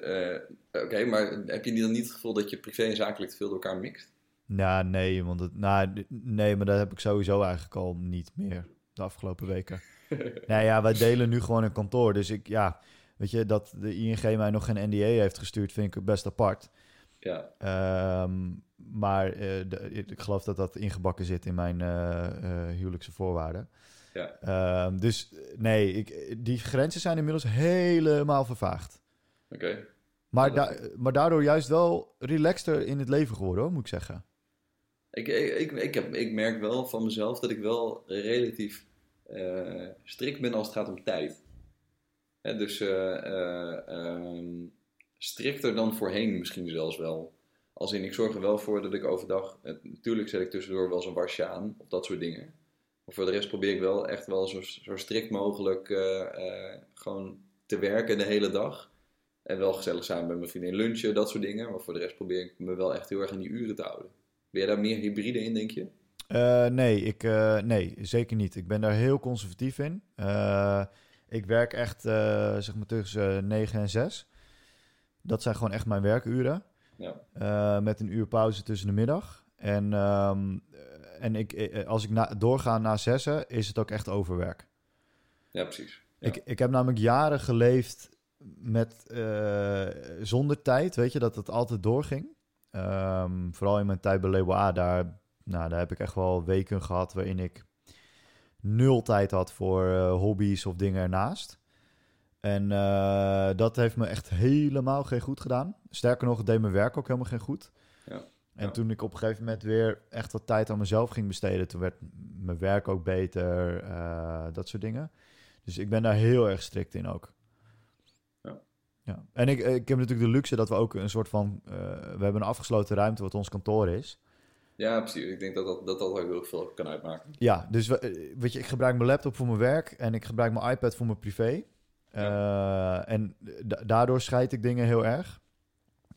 oké, okay, maar heb je dan niet het gevoel dat je privé en zakelijk te veel door elkaar mixt? Nou, nee, want het, nou, nee, maar dat heb ik sowieso eigenlijk al niet meer de afgelopen weken. nou ja, wij delen nu gewoon een kantoor. Dus ik, ja, weet je, dat de ING mij nog geen NDA heeft gestuurd, vind ik best apart. Ja. Um, maar uh, de, ik geloof dat dat ingebakken zit in mijn uh, uh, huwelijkse voorwaarden. Ja. Ehm, dus nee, ik, die grenzen zijn inmiddels helemaal vervaagd. Oké. Maar, da- maar daardoor juist wel relaxter in het leven geworden, hoor, moet ik zeggen. Ik, ik, ik, heb, ik merk wel van mezelf dat ik wel relatief eh, strikt ben als het gaat om tijd. Hè, dus eh, eh, ehm, strikter dan voorheen misschien zelfs wel. Als in, ik zorg er wel voor dat ik overdag... natuurlijk zet ik tussendoor wel eens een wasje aan, of dat soort dingen. Maar voor de rest probeer ik wel echt wel zo, zo strikt mogelijk gewoon te werken de hele dag. En wel gezellig samen met mijn vriendin lunchen, dat soort dingen. Maar voor de rest probeer ik me wel echt heel erg aan die uren te houden. Ben jij daar meer hybride in, denk je? Eh, nee, ik, eh, nee, zeker niet. Ik ben daar heel conservatief in. Eh, ik werk echt zeg maar tussen 9 en 6. Dat zijn gewoon echt mijn werkuren. Ja. Met een uur pauze tussen de middag. En, ehm, en ik, als ik na, doorga na zessen, is het ook echt overwerk. Ja, precies. Ja. Ik, ik heb namelijk jaren geleefd met, zonder tijd, weet je, dat het altijd doorging. Ehm, vooral in mijn tijd bij A, daar, nou, daar heb ik echt wel weken gehad waarin ik nul tijd had voor eh, hobby's of dingen ernaast. En eh, dat heeft me echt helemaal geen goed gedaan. Sterker nog, het deed mijn werk ook helemaal geen goed. Ja. En Ja. toen ik op een gegeven moment weer echt wat tijd aan mezelf ging besteden, toen werd mijn werk ook beter, eh, dat soort dingen. Dus ik ben daar heel erg strikt in ook. Ja. En ik, ik heb natuurlijk de luxe dat we ook een soort van... eh, we hebben een afgesloten ruimte wat ons kantoor is. Ja, precies. Ik denk dat dat, dat, dat ook heel veel kan uitmaken. Ja, dus we, eh, weet je, ik gebruik mijn laptop voor mijn werk en ik gebruik mijn iPad voor mijn privé. Eh, en da- daardoor scheid ik dingen heel erg.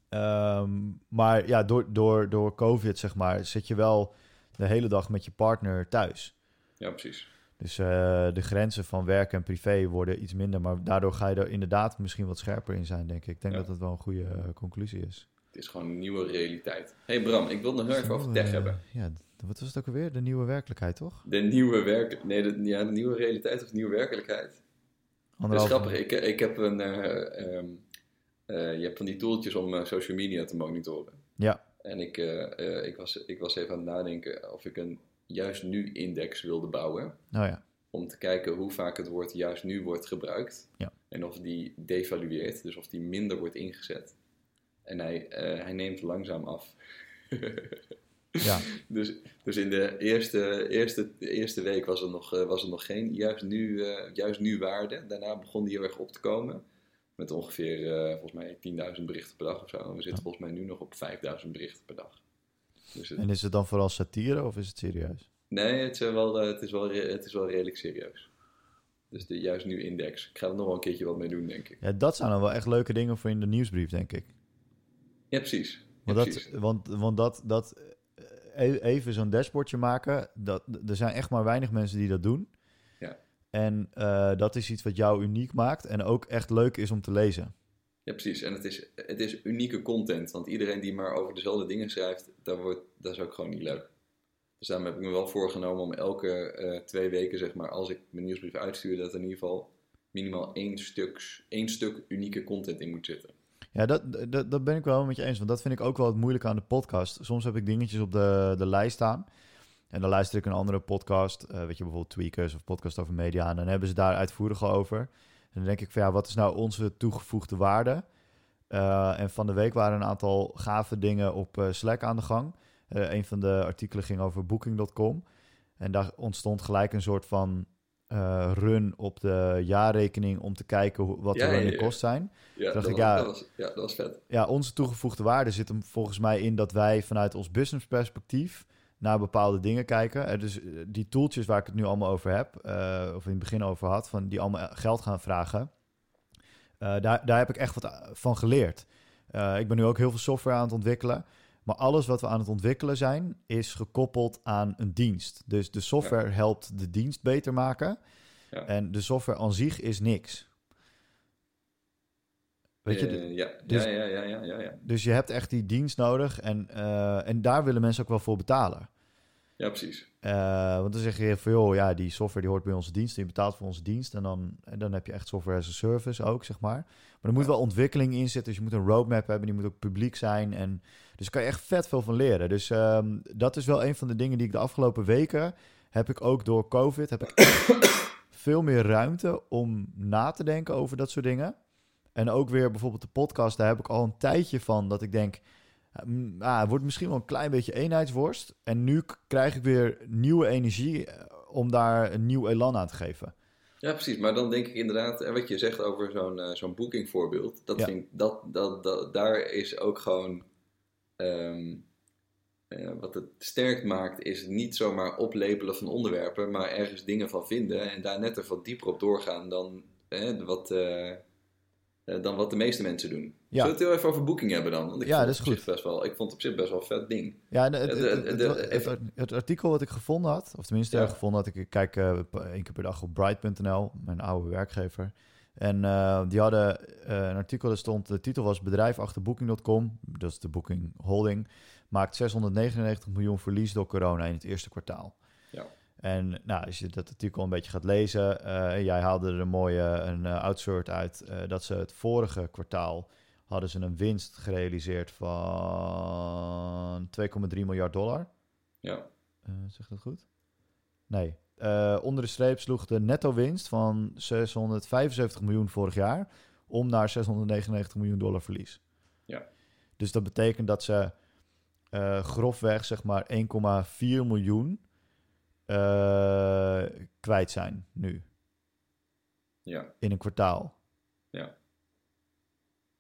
Ehm, maar ja, door, door, door COVID, zeg maar, zit je wel de hele dag met je partner thuis. Ja, precies. Dus eh, de grenzen van werk en privé worden iets minder. Maar daardoor ga je er inderdaad misschien wat scherper in zijn, denk ik. Ik denk Ja. dat dat wel een goede eh, conclusie is. Het is gewoon een nieuwe realiteit. hey Bram, ik wil nog heel even over tech Eh, hebben. Ja, wat was het ook alweer? De nieuwe werkelijkheid, toch? De nieuwe werk... Nee, de, ja, de nieuwe realiteit of de nieuwe werkelijkheid. Dat is Anderhalf- grappig. Ik, ik heb een... eh, ehm, eh, je hebt van die tooltjes om social media te monitoren. Ja, En ik, ik, was, ik was even aan het nadenken of ik een juist nu-index wilde bouwen. nou ja. Om te kijken hoe vaak het woord juist nu wordt gebruikt. Ja. En of die devalueert, dus of die minder wordt ingezet. En hij, eh, hij neemt langzaam af. Ja, Dus, dus in de eerste, eerste, eerste week was er nog, eh, was er nog geen juist nu, eh, juist nu waarde. Daarna begon die heel erg op te komen. Met ongeveer eh, volgens mij 10.000 berichten per dag of zo. En we zitten Ja. volgens mij nu nog op 5.000 berichten per dag. Dus het- en is het dan vooral satire of is het serieus? nee, het is, wel, eh, het, is wel, het is wel redelijk serieus. Dus de juist nu index. Ik ga er nog wel een keertje wat mee doen, denk ik. Ja, dat zijn dan wel echt leuke dingen voor in de nieuwsbrief, denk ik. Ja, precies. Ja, Want dat, want, want dat, dat eh, even zo'n dashboardje maken, dat, er zijn echt maar weinig mensen die dat doen. Ja. En eh, dat is iets wat jou uniek maakt en ook echt leuk is om te lezen. Ja, precies. En het is, het is unieke content. Want iedereen die maar over dezelfde dingen schrijft, dat, wordt, dat is ook gewoon niet leuk. Dus daarom heb ik me wel voorgenomen om elke eh, twee weken, zeg maar, als ik mijn nieuwsbrief uitstuur, dat er in ieder geval minimaal één stuk, één stuk unieke content in moet zitten. Ja, dat, dat, dat ben ik wel met je eens. Want dat vind ik ook wel het moeilijke aan de podcast. Soms heb ik dingetjes op de, de lijst staan. En dan luister ik een andere podcast. eh, weet je, bijvoorbeeld Tweakers of podcast over media. En dan hebben ze daar uitvoeriger over. En dan denk ik van ja, wat is nou onze toegevoegde waarde? Eh, en van de week waren een aantal gave dingen op eh, Slack aan de gang. Eh, een van de artikelen ging over booking.com. En daar ontstond gelijk een soort van run op de jaarrekening om te kijken hoe, wat Ja, de running ja. kost zijn Ja, Dacht dat, ik, was, ja. dat, was, ja dat was vet. ja, onze toegevoegde waarde zit hem volgens mij in dat wij vanuit ons businessperspectief naar bepaalde dingen kijken. Eh, dus eh, die tooltjes waar ik het nu allemaal over heb, eh, of in het begin over had, van die allemaal geld gaan vragen, daar, daar heb ik echt wat van geleerd. Ik ben nu ook heel veel software aan het ontwikkelen. Maar alles wat we aan het ontwikkelen zijn, is gekoppeld aan een dienst. Dus de software helpt de dienst beter maken. Ja. En de software aan zich is niks. Weet je, ja, dus- ja, ja, ja, ja, ja, ja. dus je hebt echt die dienst nodig en, en daar willen mensen ook wel voor betalen. Ja, precies. Eh, want dan zeg je van, joh, ja, die software die hoort bij onze dienst, die betaalt voor onze dienst. En dan, en dan heb je echt software as a service ook, zeg maar. Maar er moet wel ontwikkeling in zitten, dus je moet een roadmap hebben, die moet ook publiek zijn. En, dus daar kan je echt vet veel van leren. Dus ehm, dat is wel een van de dingen die ik de afgelopen weken heb ik ook door COVID heb ik veel meer ruimte om na te denken over dat soort dingen. En ook weer bijvoorbeeld de podcast, daar heb ik al een tijdje van dat ik denk, ah, het wordt misschien wel een klein beetje eenheidsworst. En nu krijg ik weer nieuwe energie eh, om daar een nieuw elan aan te geven. Ja, precies. Maar dan denk ik inderdaad, en wat je zegt over zo'n eh, zo'n booking voorbeeld, dat Ja. vind ik, dat, dat, dat, daar is ook gewoon, ehm, eh, wat het sterk maakt, is niet zomaar oplepelen van onderwerpen, maar ergens dingen van vinden en daar net even wat dieper op doorgaan dan, eh, wat, eh, eh, dan wat de meeste mensen doen. Ja. Zullen we het heel even over booking hebben dan? Want ik Ja, dat is zich Best wel, ik vond het op zich best wel een vet ding. Ja, het, Ja, het, het, artikel wat ik gevonden had, of tenminste Ja. gevonden had, ik kijk eh, één keer per dag op Bright.nl, mijn oude werkgever. En eh, die hadden eh, een artikel, dat stond, de titel was Bedrijf achter Booking.com, dat is de Booking Holding, maakt 699 miljoen verlies door corona in het eerste kwartaal. Ja. En nou, als je dat artikel een beetje gaat lezen, eh, jij haalde er een mooie een uh, outsert uit eh, dat ze het vorige kwartaal hadden ze een winst gerealiseerd van 2,3 miljard dollar. Ja, zeg dat goed? Nee. Onder de streep sloeg de netto winst van 675 miljoen vorig jaar om naar 699 miljoen dollar verlies. Ja. Dus dat betekent dat ze grofweg zeg maar 1,4 miljoen uh, kwijt zijn nu. Ja. In een kwartaal. Ja.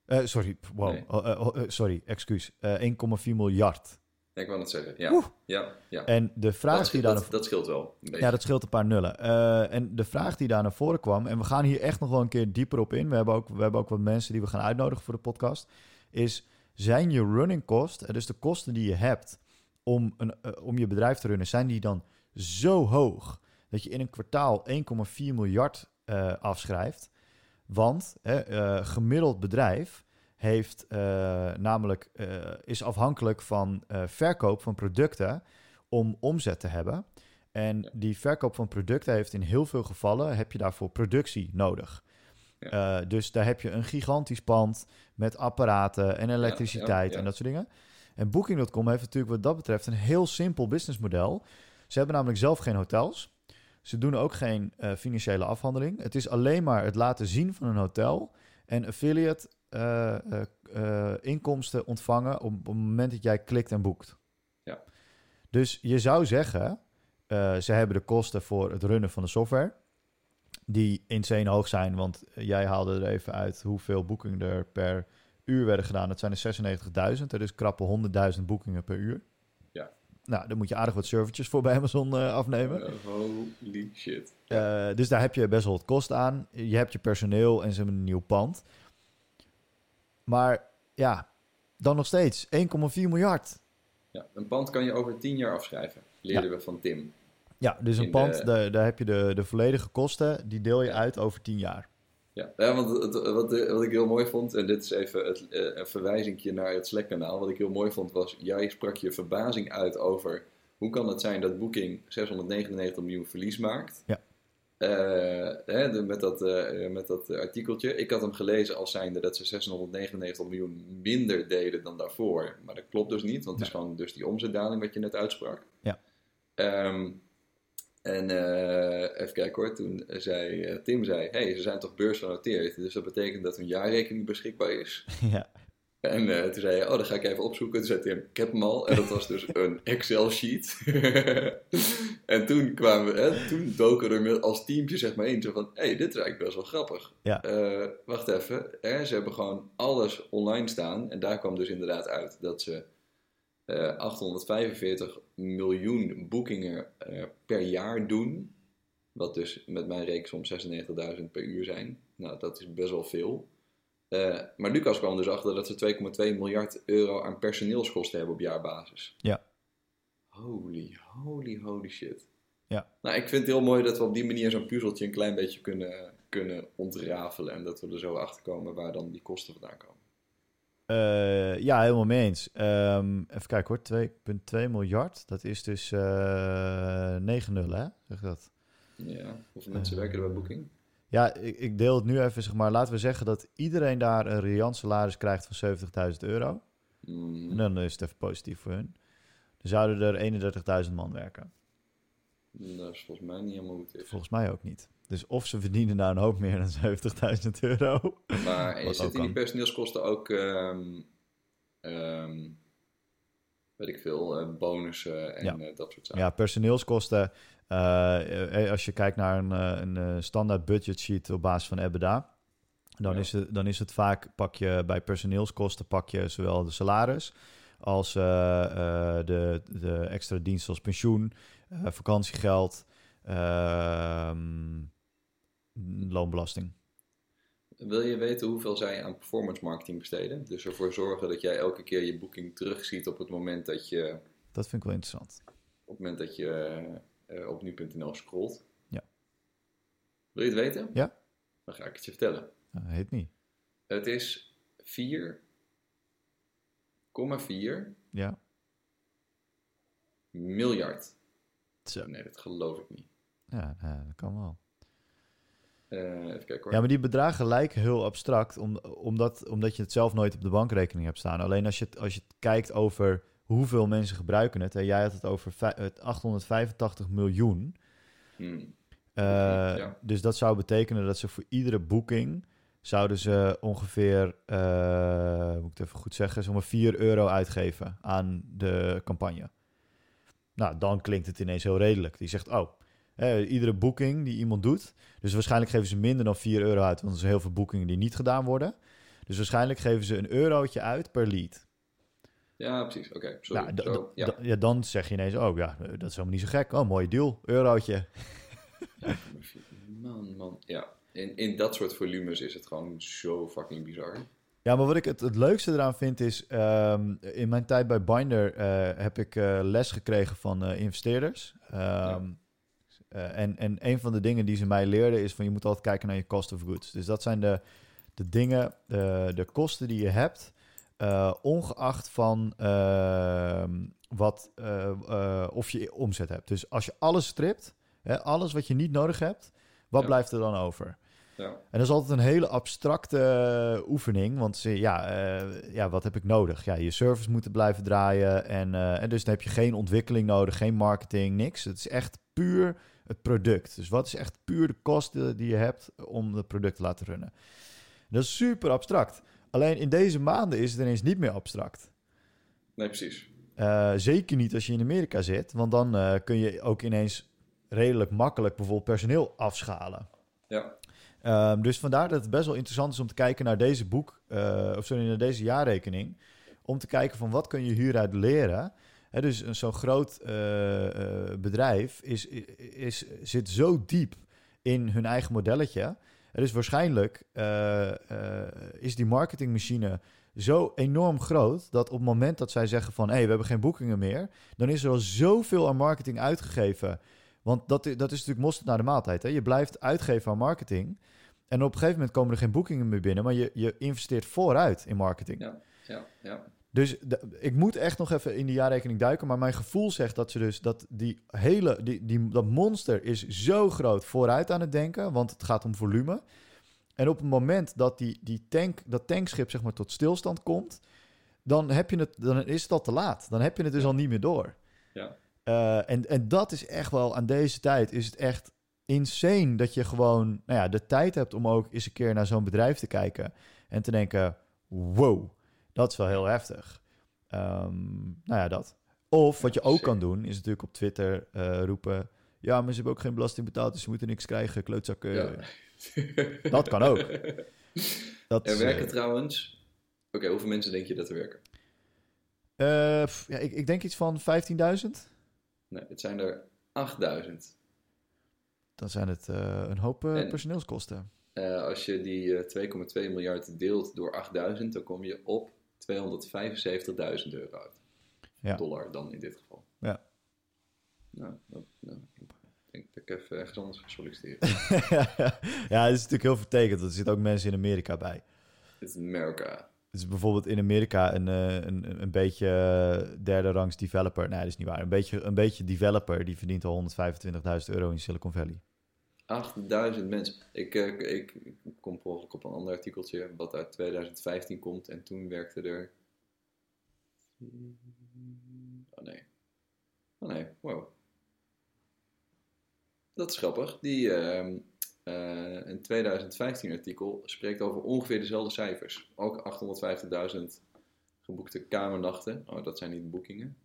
Uh, sorry, wow. Nee. Oh, uh, sorry, excuus. 1,4 miljard. Ik wou het zeggen, ja. ja, ja. En de vraag dat, die daar... dat scheelt wel een Ja, dat scheelt een paar nullen. En de vraag die daar naar voren kwam... en we gaan hier echt nog wel een keer dieper op in... we hebben ook, we hebben ook wat mensen die we gaan uitnodigen voor de podcast... is, zijn je running cost, dus de kosten die je hebt... om, een, om je bedrijf te runnen, zijn die dan zo hoog... dat je in een kwartaal 1,4 miljard uh, afschrijft... Want uh, gemiddeld bedrijf heeft uh, namelijk is afhankelijk van verkoop van producten om omzet te hebben. En die verkoop van producten heeft in heel veel gevallen heb je daarvoor productie nodig. Ja. dus daar heb je een gigantisch pand met apparaten en elektriciteit ja, en dat soort dingen. En Booking.com heeft natuurlijk wat dat betreft een heel simpel businessmodel. Ze hebben namelijk zelf geen hotels. Ze doen ook geen uh, financiële afhandeling. Het is alleen maar het laten zien van een hotel en affiliate uh, uh, inkomsten ontvangen op, op, het moment dat jij klikt en boekt. Ja. Dus je zou zeggen, ze hebben de kosten voor het runnen van de software, die insane hoog zijn, want jij haalde er even uit hoeveel boekingen er per uur werden gedaan. Dat zijn er 96.000, dus krappe 100.000 boekingen per uur. Nou, dan moet je aardig wat servertjes voor bij Amazon uh, afnemen. Holy shit. Uh, dus daar heb je best wel wat kosten aan. Je hebt je personeel en ze hebben een nieuw pand. Maar ja, dan nog steeds 1,4 miljard. Ja, een pand kan je over 10 jaar afschrijven, leerden ja. we van Tim. Ja, dus een In pand, de- daar, daar heb je de, de volledige kosten, die deel je Ja. uit over 10 jaar. Ja, ja want het, wat, wat ik heel mooi vond, en dit is even het, eh, een verwijzingje naar het Slack-kanaal. Wat ik heel mooi vond was, jij sprak je verbazing uit over hoe kan het zijn dat Booking 699 miljoen verlies maakt. Ja. Eh, hè, de- met, dat, eh, met dat artikeltje. Ik had hem gelezen als zijnde dat ze 699 miljoen minder deden dan daarvoor. Maar dat klopt dus niet, want het is gewoon dus die omzetdaling wat je net uitsprak. Ja. Ehm, en eh, even kijken hoor, toen zei eh, Tim zei, hey, ze zijn toch beursgenoteerd, dus dat betekent dat hun jaarrekening beschikbaar is. ja. En eh, toen zei hij, oh, dat ga ik even opzoeken. Toen zei Tim, ik heb hem al. En dat was dus een Excel-sheet. en toen kwamen we, hè, toen doken we er als teampje zeg maar in. Zo van, hé, hey, dit is eigenlijk best wel grappig. Ja. Wacht even, hè, ze hebben gewoon alles online staan. En daar kwam dus inderdaad uit dat ze eh 845 miljoen boekingen eh, per jaar doen. Wat dus met mijn rekensom 96.000 per uur zijn. Nou, dat is best wel veel. Eh, maar Lucas kwam dus achter dat ze 2,2 miljard euro aan personeelskosten hebben op jaarbasis. Ja. Holy, holy, holy shit. Ja. Nou, ik vind het heel mooi dat we op die manier zo'n puzzeltje een klein beetje kunnen, kunnen ontrafelen. En dat we er zo achter komen waar dan die kosten vandaan komen. Eh, ja, helemaal mee eens. Ehm, even kijken hoor, 2,2 miljard. Dat is dus eh 9 nul, hè? Zeg dat. Ja, hoeveel mensen Eh. werken er bij Booking? Ja, ik, ik deel het nu even, zeg maar. Laten we zeggen dat iedereen daar een riant salaris krijgt van 70.000 euro. Mm, En dan is het even positief voor hun. Dan zouden er 31.000 man werken. Dat is volgens mij niet helemaal is. Volgens mij ook niet. Dus of ze verdienen daar een hoop meer dan 70.000 euro. Maar het ook in die personeelskosten ook, ehm, ehm, weet ik veel, eh, bonussen en Ja. eh, dat soort zaken? Ja, personeelskosten. eh, als je kijkt naar een, een standaard budget sheet op basis van EBITDA, dan, Ja. is het, dan is het vaak, pak je bij personeelskosten, pak je zowel de salaris als de, de extra diensten als pensioen, vakantiegeld, loonbelasting. Wil je weten hoeveel zij aan performance marketing besteden? Dus ervoor zorgen dat jij elke keer je boeking terugziet op het moment dat je, Dat vind ik wel interessant. op, het moment dat je eh, op nu.nl scrolt. Ja. Wil je het weten? Ja. Dan ga ik het je vertellen. Ja, heet niet. Het is 4,4 Ja. miljard. Zo. Nee, dat geloof ik niet. Ja, dat kan wel. Eh, even kijken hoor. Ja, maar die bedragen lijken heel abstract, om, omdat, omdat je het zelf nooit op de bankrekening hebt staan. Alleen als je als je kijkt over hoeveel mensen gebruiken het, en jij had het over vij- het 885 miljoen. Hmm. Eh, Ja. Dus dat zou betekenen dat ze voor iedere boeking zouden ze ongeveer, eh, moet ik het even goed zeggen, zomaar 4 euro uitgeven aan de campagne. Nou, dan klinkt het ineens heel redelijk. Die zegt, oh, eh, iedere boeking die iemand doet, dus waarschijnlijk geven ze minder dan 4 euro uit, want er zijn heel veel boekingen die niet gedaan worden. Dus waarschijnlijk geven ze een eurotje uit per lead. Ja, precies. Oké, sorry. Nou, Zo, ja. dan zeg je ineens, oh ja, dat is helemaal niet zo gek. Oh, mooie deal, eurotje. Man, man. Ja, in, in dat soort volumes is het gewoon zo fucking bizar. Ja, maar wat ik het, het leukste eraan vind is... ehm, in mijn tijd bij Binder eh, heb ik eh, les gekregen van eh, investeerders. Ehm, eh, en, en een van de dingen die ze mij leerden is van... je moet altijd kijken naar je cost of goods. Dus dat zijn de, de dingen, de, de kosten die je hebt... eh, ongeacht van ehm, wat, eh, of je omzet hebt. Dus als je alles stript, hè, alles wat je niet nodig hebt... wat Ja. blijft er dan over? Ja, En dat is altijd een hele abstracte oefening. Want ze- ja, ja, wat heb ik nodig? Ja, je service moet blijven draaien. En, en dus dan heb je geen ontwikkeling nodig, geen marketing, niks. Het is echt puur het product. Dus wat is echt puur de kosten die je hebt om het product te laten runnen? Dat is super abstract. Alleen in deze maanden is het ineens niet meer abstract. nee, precies. Eh, zeker niet als je in Amerika zit. Want dan eh, kun je ook ineens redelijk makkelijk bijvoorbeeld personeel afschalen. Ja, Ehm, dus vandaar dat het best wel interessant is om te kijken naar deze boek, eh, of sorry, naar deze jaarrekening. Om te kijken van wat kun je hieruit leren. Hè, dus zo'n groot eh, eh, bedrijf is, is, zit zo diep in hun eigen modelletje. Dus waarschijnlijk eh, is die marketingmachine zo enorm groot dat op het moment dat zij zeggen van hé, we hebben geen boekingen meer, dan is er al zoveel aan marketing uitgegeven. Want dat, dat is natuurlijk mosterd naar de maaltijd. Hè? Je blijft uitgeven aan marketing. En op een gegeven moment komen er geen boekingen meer binnen, maar je, je investeert vooruit in marketing. ja, ja, ja. Dus de- ik moet echt nog even in die jaarrekening duiken. Maar mijn gevoel zegt dat ze dus dat die hele, die, die, dat monster is zo groot vooruit aan het denken. Want het gaat om volume. En op het moment dat die, die tank, dat tankschip zeg maar tot stilstand komt, dan, heb je het, dan is het al te laat. Dan heb je het dus al niet meer door. Ja. Eh, en, en dat is echt wel, aan deze tijd is het echt insane dat je gewoon nou ja, de tijd hebt om ook eens een keer naar zo'n bedrijf te kijken. En te denken, wow, dat is wel heel heftig. Ehm, nou ja, dat. Of wat je ook kan doen, is natuurlijk op Twitter eh, roepen... Ja, maar ze hebben ook geen belasting betaald, dus ze moeten niks krijgen, klootzakken. Ja. Dat kan ook. Dat, Er werken eh, trouwens... Oké, hoeveel mensen denk je dat er werken? eh, pff, ja, ik, ik denk iets van 15.000. Nee, het zijn er 8000. Dan zijn het eh, een hoop eh, En- personeelskosten. Eh, als je die eh, 2,2 miljard deelt door 8000, dan kom je op 275.000 euro uit. Ja. Dollar dan in dit geval. Ja. Nou, dat, nou, ik denk dat ik even ergens anders ga solliciteren. ja, het is natuurlijk heel vertekend. Er zitten ook mensen in Amerika bij. Dit is America. Dus bijvoorbeeld in Amerika een, eh, een, een beetje eh, derde rangs developer. Nee, dat is niet waar. Een beetje, een beetje developer, die verdient al 125.000 euro in Silicon Valley. 8000 mensen. Ik, eh, ik, ik kom ongeluk op een ander artikeltje wat uit 2015 komt. En toen werkte er... Oh nee. Oh nee, wow. dat is grappig. Die ehm, eh, een 2015 artikel spreekt over ongeveer dezelfde cijfers. Ook 850.000 geboekte kamernachten. Oh, dat zijn niet boekingen.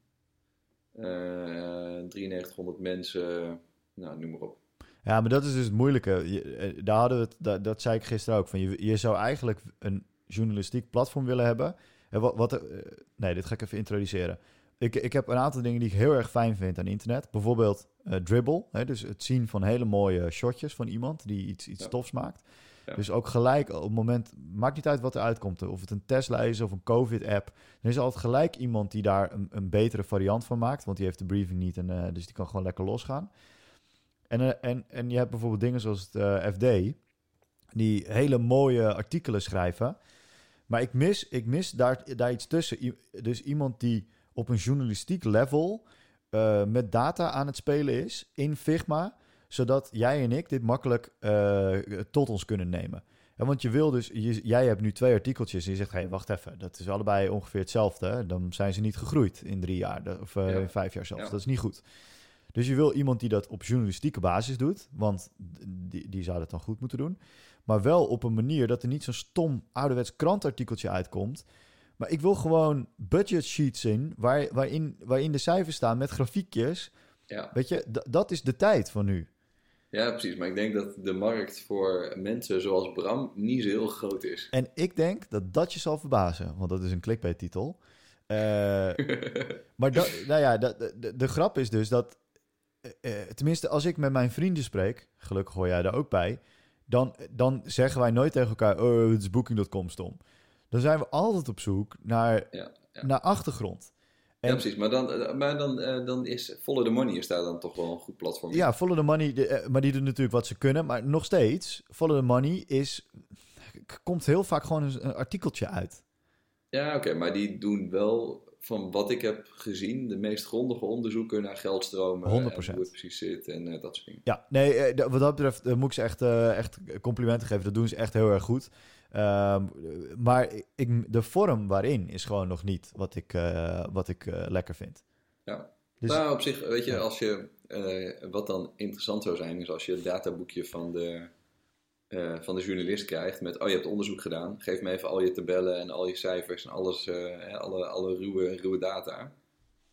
Eh 9300 mensen, nou, noem maar op. Ja, maar dat is dus het moeilijke. Je, eh, daar hadden we het, dat, dat zei ik gisteren ook. Van je, je zou eigenlijk een journalistiek platform willen hebben. En wat, wat, eh, nee, dit ga ik even introduceren. Ik, ik heb een aantal dingen die ik heel erg fijn vind aan internet. Bijvoorbeeld eh, Dribble. Hè, dus het zien van hele mooie shotjes van iemand die iets, iets Ja. tofs maakt. Ja. Dus ook gelijk op het moment, maakt niet uit wat er uitkomt. Of het een Tesla is of een COVID-app. Er is altijd gelijk iemand die daar een, een betere variant van maakt. Want die heeft de briefing niet en dus die kan gewoon lekker losgaan. En, eh, en, en je hebt bijvoorbeeld dingen zoals het eh, FD, die hele mooie artikelen schrijven. Maar ik mis, ik mis daar, daar iets tussen. I- Dus iemand die op een journalistiek level eh, met data aan het spelen is in Figma, zodat jij en ik dit makkelijk tot ons kunnen nemen. Ja, want je wil dus, je- jij hebt nu twee artikeltjes en je zegt, hé, hey, wacht even, dat is allebei ongeveer hetzelfde. Dan zijn ze niet gegroeid in drie jaar, of Ja. in vijf jaar zelfs. Ja. Dat is niet goed. Dus je wil iemand die dat op journalistieke basis doet, want die, die zou dat dan goed moeten doen. Maar wel op een manier dat er niet zo'n stom ouderwets krantartikeltje uitkomt. Maar ik wil gewoon budget sheets in, waar, waarin, waarin de cijfers staan met grafiekjes. Ja. Weet je, dat is de tijd van nu. ja, precies. Maar ik denk dat de markt voor mensen zoals Bram niet zo heel groot is. En ik denk dat dat je zal verbazen, want dat is een clickbait-titel. Eh, maar nou ja, de, de, de grap is dus dat, eh, eh, tenminste als ik met mijn vrienden spreek, gelukkig hoor jij daar ook bij, dan, dan zeggen wij nooit tegen elkaar, oh, het is booking.com stom. Dan zijn we altijd op zoek naar, Ja, ja. naar achtergrond. En- ja, precies. Maar dan, eh, maar dan, dan is Follow the Money is daar dan toch wel een goed platform. Ja, Follow the Money, de- maar die doen natuurlijk wat ze kunnen. Maar nog steeds, Follow the Money is, komt heel vaak gewoon een, een artikeltje uit. Ja, oké, maar die doen wel, van wat ik heb gezien, de meest grondige onderzoeken naar geldstromen. 100%. En hoe het precies zit en eh, dat soort dingen. Ja, nee, eh, wat dat betreft eh, moet ik ze echt, echt complimenten geven. Dat doen ze echt heel erg goed. Ehm, maar ik, de vorm waarin is gewoon nog niet wat ik, wat ik lekker vind. Ja. Dus, nou, op zich, weet je, als je, wat dan interessant zou zijn, is als je het databoekje van de, eh, van de journalist krijgt met, oh je hebt onderzoek gedaan, geef me even al je tabellen en al je cijfers en alles, eh, alle, alle ruwe, ruwe data.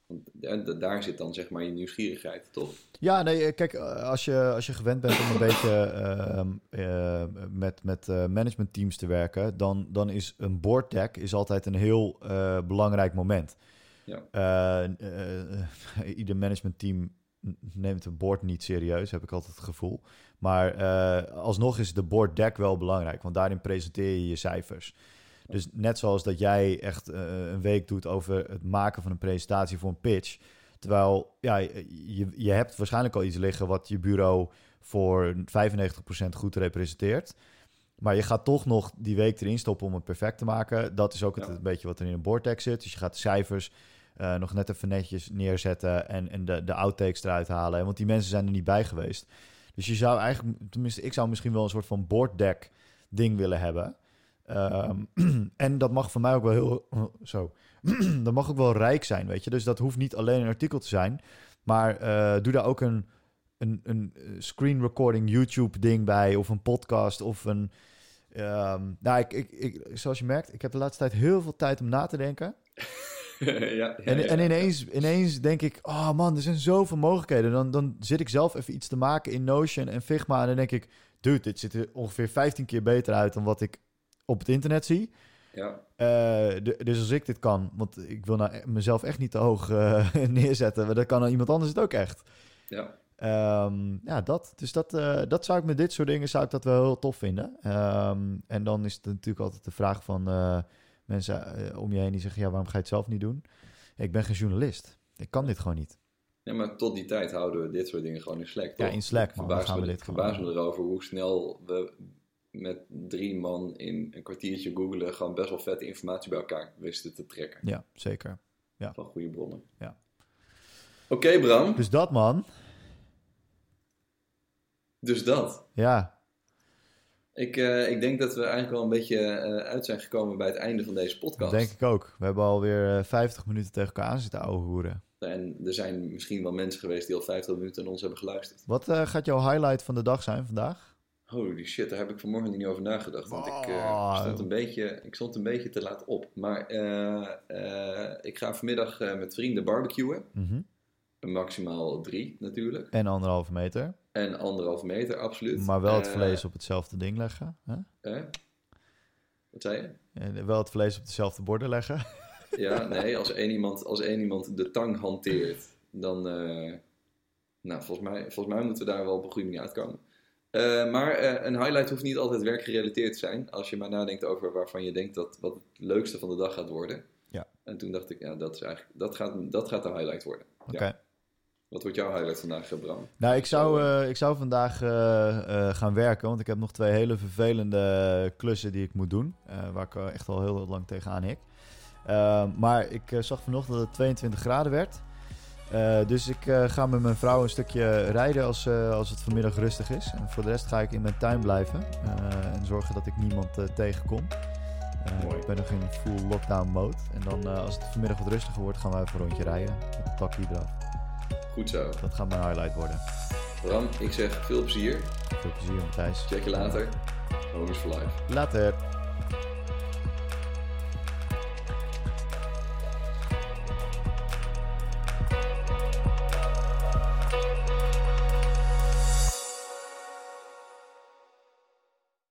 Want daar zit dan zeg maar je nieuwsgierigheid, toch? Ja, nee, eh, kijk, als je, als je gewend bent om een beetje ehm, eh, met, met managementteams te werken, dan, dan is een board deck is altijd een heel belangrijk moment. Ja. Ieder managementteam neemt een board niet serieus, heb ik altijd het gevoel. Maar eh, alsnog is de board deck wel belangrijk, want daarin presenteer je je cijfers. Dus net zoals dat jij echt eh, een week doet over het maken van een presentatie voor een pitch. Terwijl ja, je, je hebt waarschijnlijk al iets liggen wat je bureau voor 95% goed representeert. Maar je gaat toch nog die week erin stoppen om het perfect te maken. Dat is ook het, een beetje wat er in een boardtext zit. Dus je gaat de cijfers eh, nog net even netjes neerzetten en, en de, de outtakes eruit halen. Want die mensen zijn er niet bij geweest. Dus je zou eigenlijk, tenminste, ik zou misschien wel een soort van boarddeck ding willen hebben. Ehm, en dat mag voor mij ook wel heel. Zo. dat mag ook wel rijk zijn, weet je. Dus dat hoeft niet alleen een artikel te zijn. Maar eh, doe daar ook een, een, een screen recording YouTube ding bij. Of een podcast. Of een. ehm, nou, ik, ik, zoals je merkt, ik heb de laatste tijd heel veel tijd om na te denken. ja, En, en ineens, ineens denk ik, oh man, er zijn zoveel mogelijkheden. Dan, dan zit ik zelf even iets te maken in Notion en Figma. En dan denk ik, dude, dit ziet er ongeveer 15 keer beter uit dan wat ik op het internet zie. ja. Eh, dus als ik dit kan, want ik wil nou e- mezelf echt niet te hoog eh, neerzetten, maar dan kan iemand anders het ook echt. ja. Ehm, ja, dat. Dus dat, eh, dat zou ik met dit soort dingen zou ik dat wel heel tof vinden. Ehm, en dan is het natuurlijk altijd de vraag van mensen eh, om je heen die zeggen, ja, waarom ga je het zelf niet doen? Ja, ik ben geen journalist. Ik kan dit gewoon niet. Ja, maar tot die tijd houden we dit soort dingen gewoon in Slack, Ja, toch? in Slack, man. Verbaas gaan we me, dit verbaas me erover hoe snel we met drie man in een kwartiertje googelen gewoon best wel vette informatie bij elkaar wisten te trekken. Ja, zeker. Van goede bronnen. Ja. Oké, Bram. Dus dat, man. Dus dat. Ja, Ik, eh, ik denk dat we eigenlijk wel een beetje eh, uit zijn gekomen bij het einde van deze dat podcast. denk ik ook. We hebben alweer eh, 50 minuten tegen elkaar aan zitten ouwe hoeren. En er zijn misschien wel mensen geweest die al 50 minuten naar ons hebben geluisterd. Wat eh, gaat jouw highlight van de dag zijn vandaag? Holy shit, daar heb ik vanmorgen niet over nagedacht. Want ik, eh, stond een beetje, ik stond een beetje te laat op. Maar eh, eh, ik ga vanmiddag eh, met vrienden barbecuen. Mhm. Maximaal drie natuurlijk. En anderhalve meter. En anderhalve meter, absoluut. Maar wel het Eh, vlees op hetzelfde ding leggen. Hè? eh? Wat zei je? En wel het vlees op dezelfde borden leggen. Ja, nee, als één iemand, als één iemand de tang hanteert, dan. eh, nou, volgens mij, volgens mij moeten we daar wel op een goede manier uitkomen. Eh, maar eh, een highlight hoeft niet altijd werkgerelateerd te zijn. Als je maar nadenkt over waarvan je denkt dat wat het leukste van de dag gaat worden. Ja. En toen dacht ik, ja, dat, is eigenlijk, dat, gaat, dat gaat de highlight worden. Oké. Ja. Wat wordt jouw highlight vandaag, eh, Bram? Nou, ik zou, eh, ik zou vandaag eh, gaan werken, want ik heb nog twee hele vervelende klussen die ik moet doen. waar ik echt al heel lang tegenaan hik. Eh, maar ik zag vanochtend dat het 22 graden werd. Dus ik ga met mijn vrouw een stukje rijden als, als het vanmiddag rustig is. En voor de rest ga ik in mijn tuin blijven en zorgen dat ik niemand tegenkom. Ik ben nog in full lockdown mode. En dan als het vanmiddag wat rustiger wordt, gaan we even een rondje rijden. Met de takkie eraf. Goed zo. Dat gaat mijn highlight worden. Bram, ik zeg veel plezier. Veel plezier, Matthijs. Check je later. Home is for life. Later.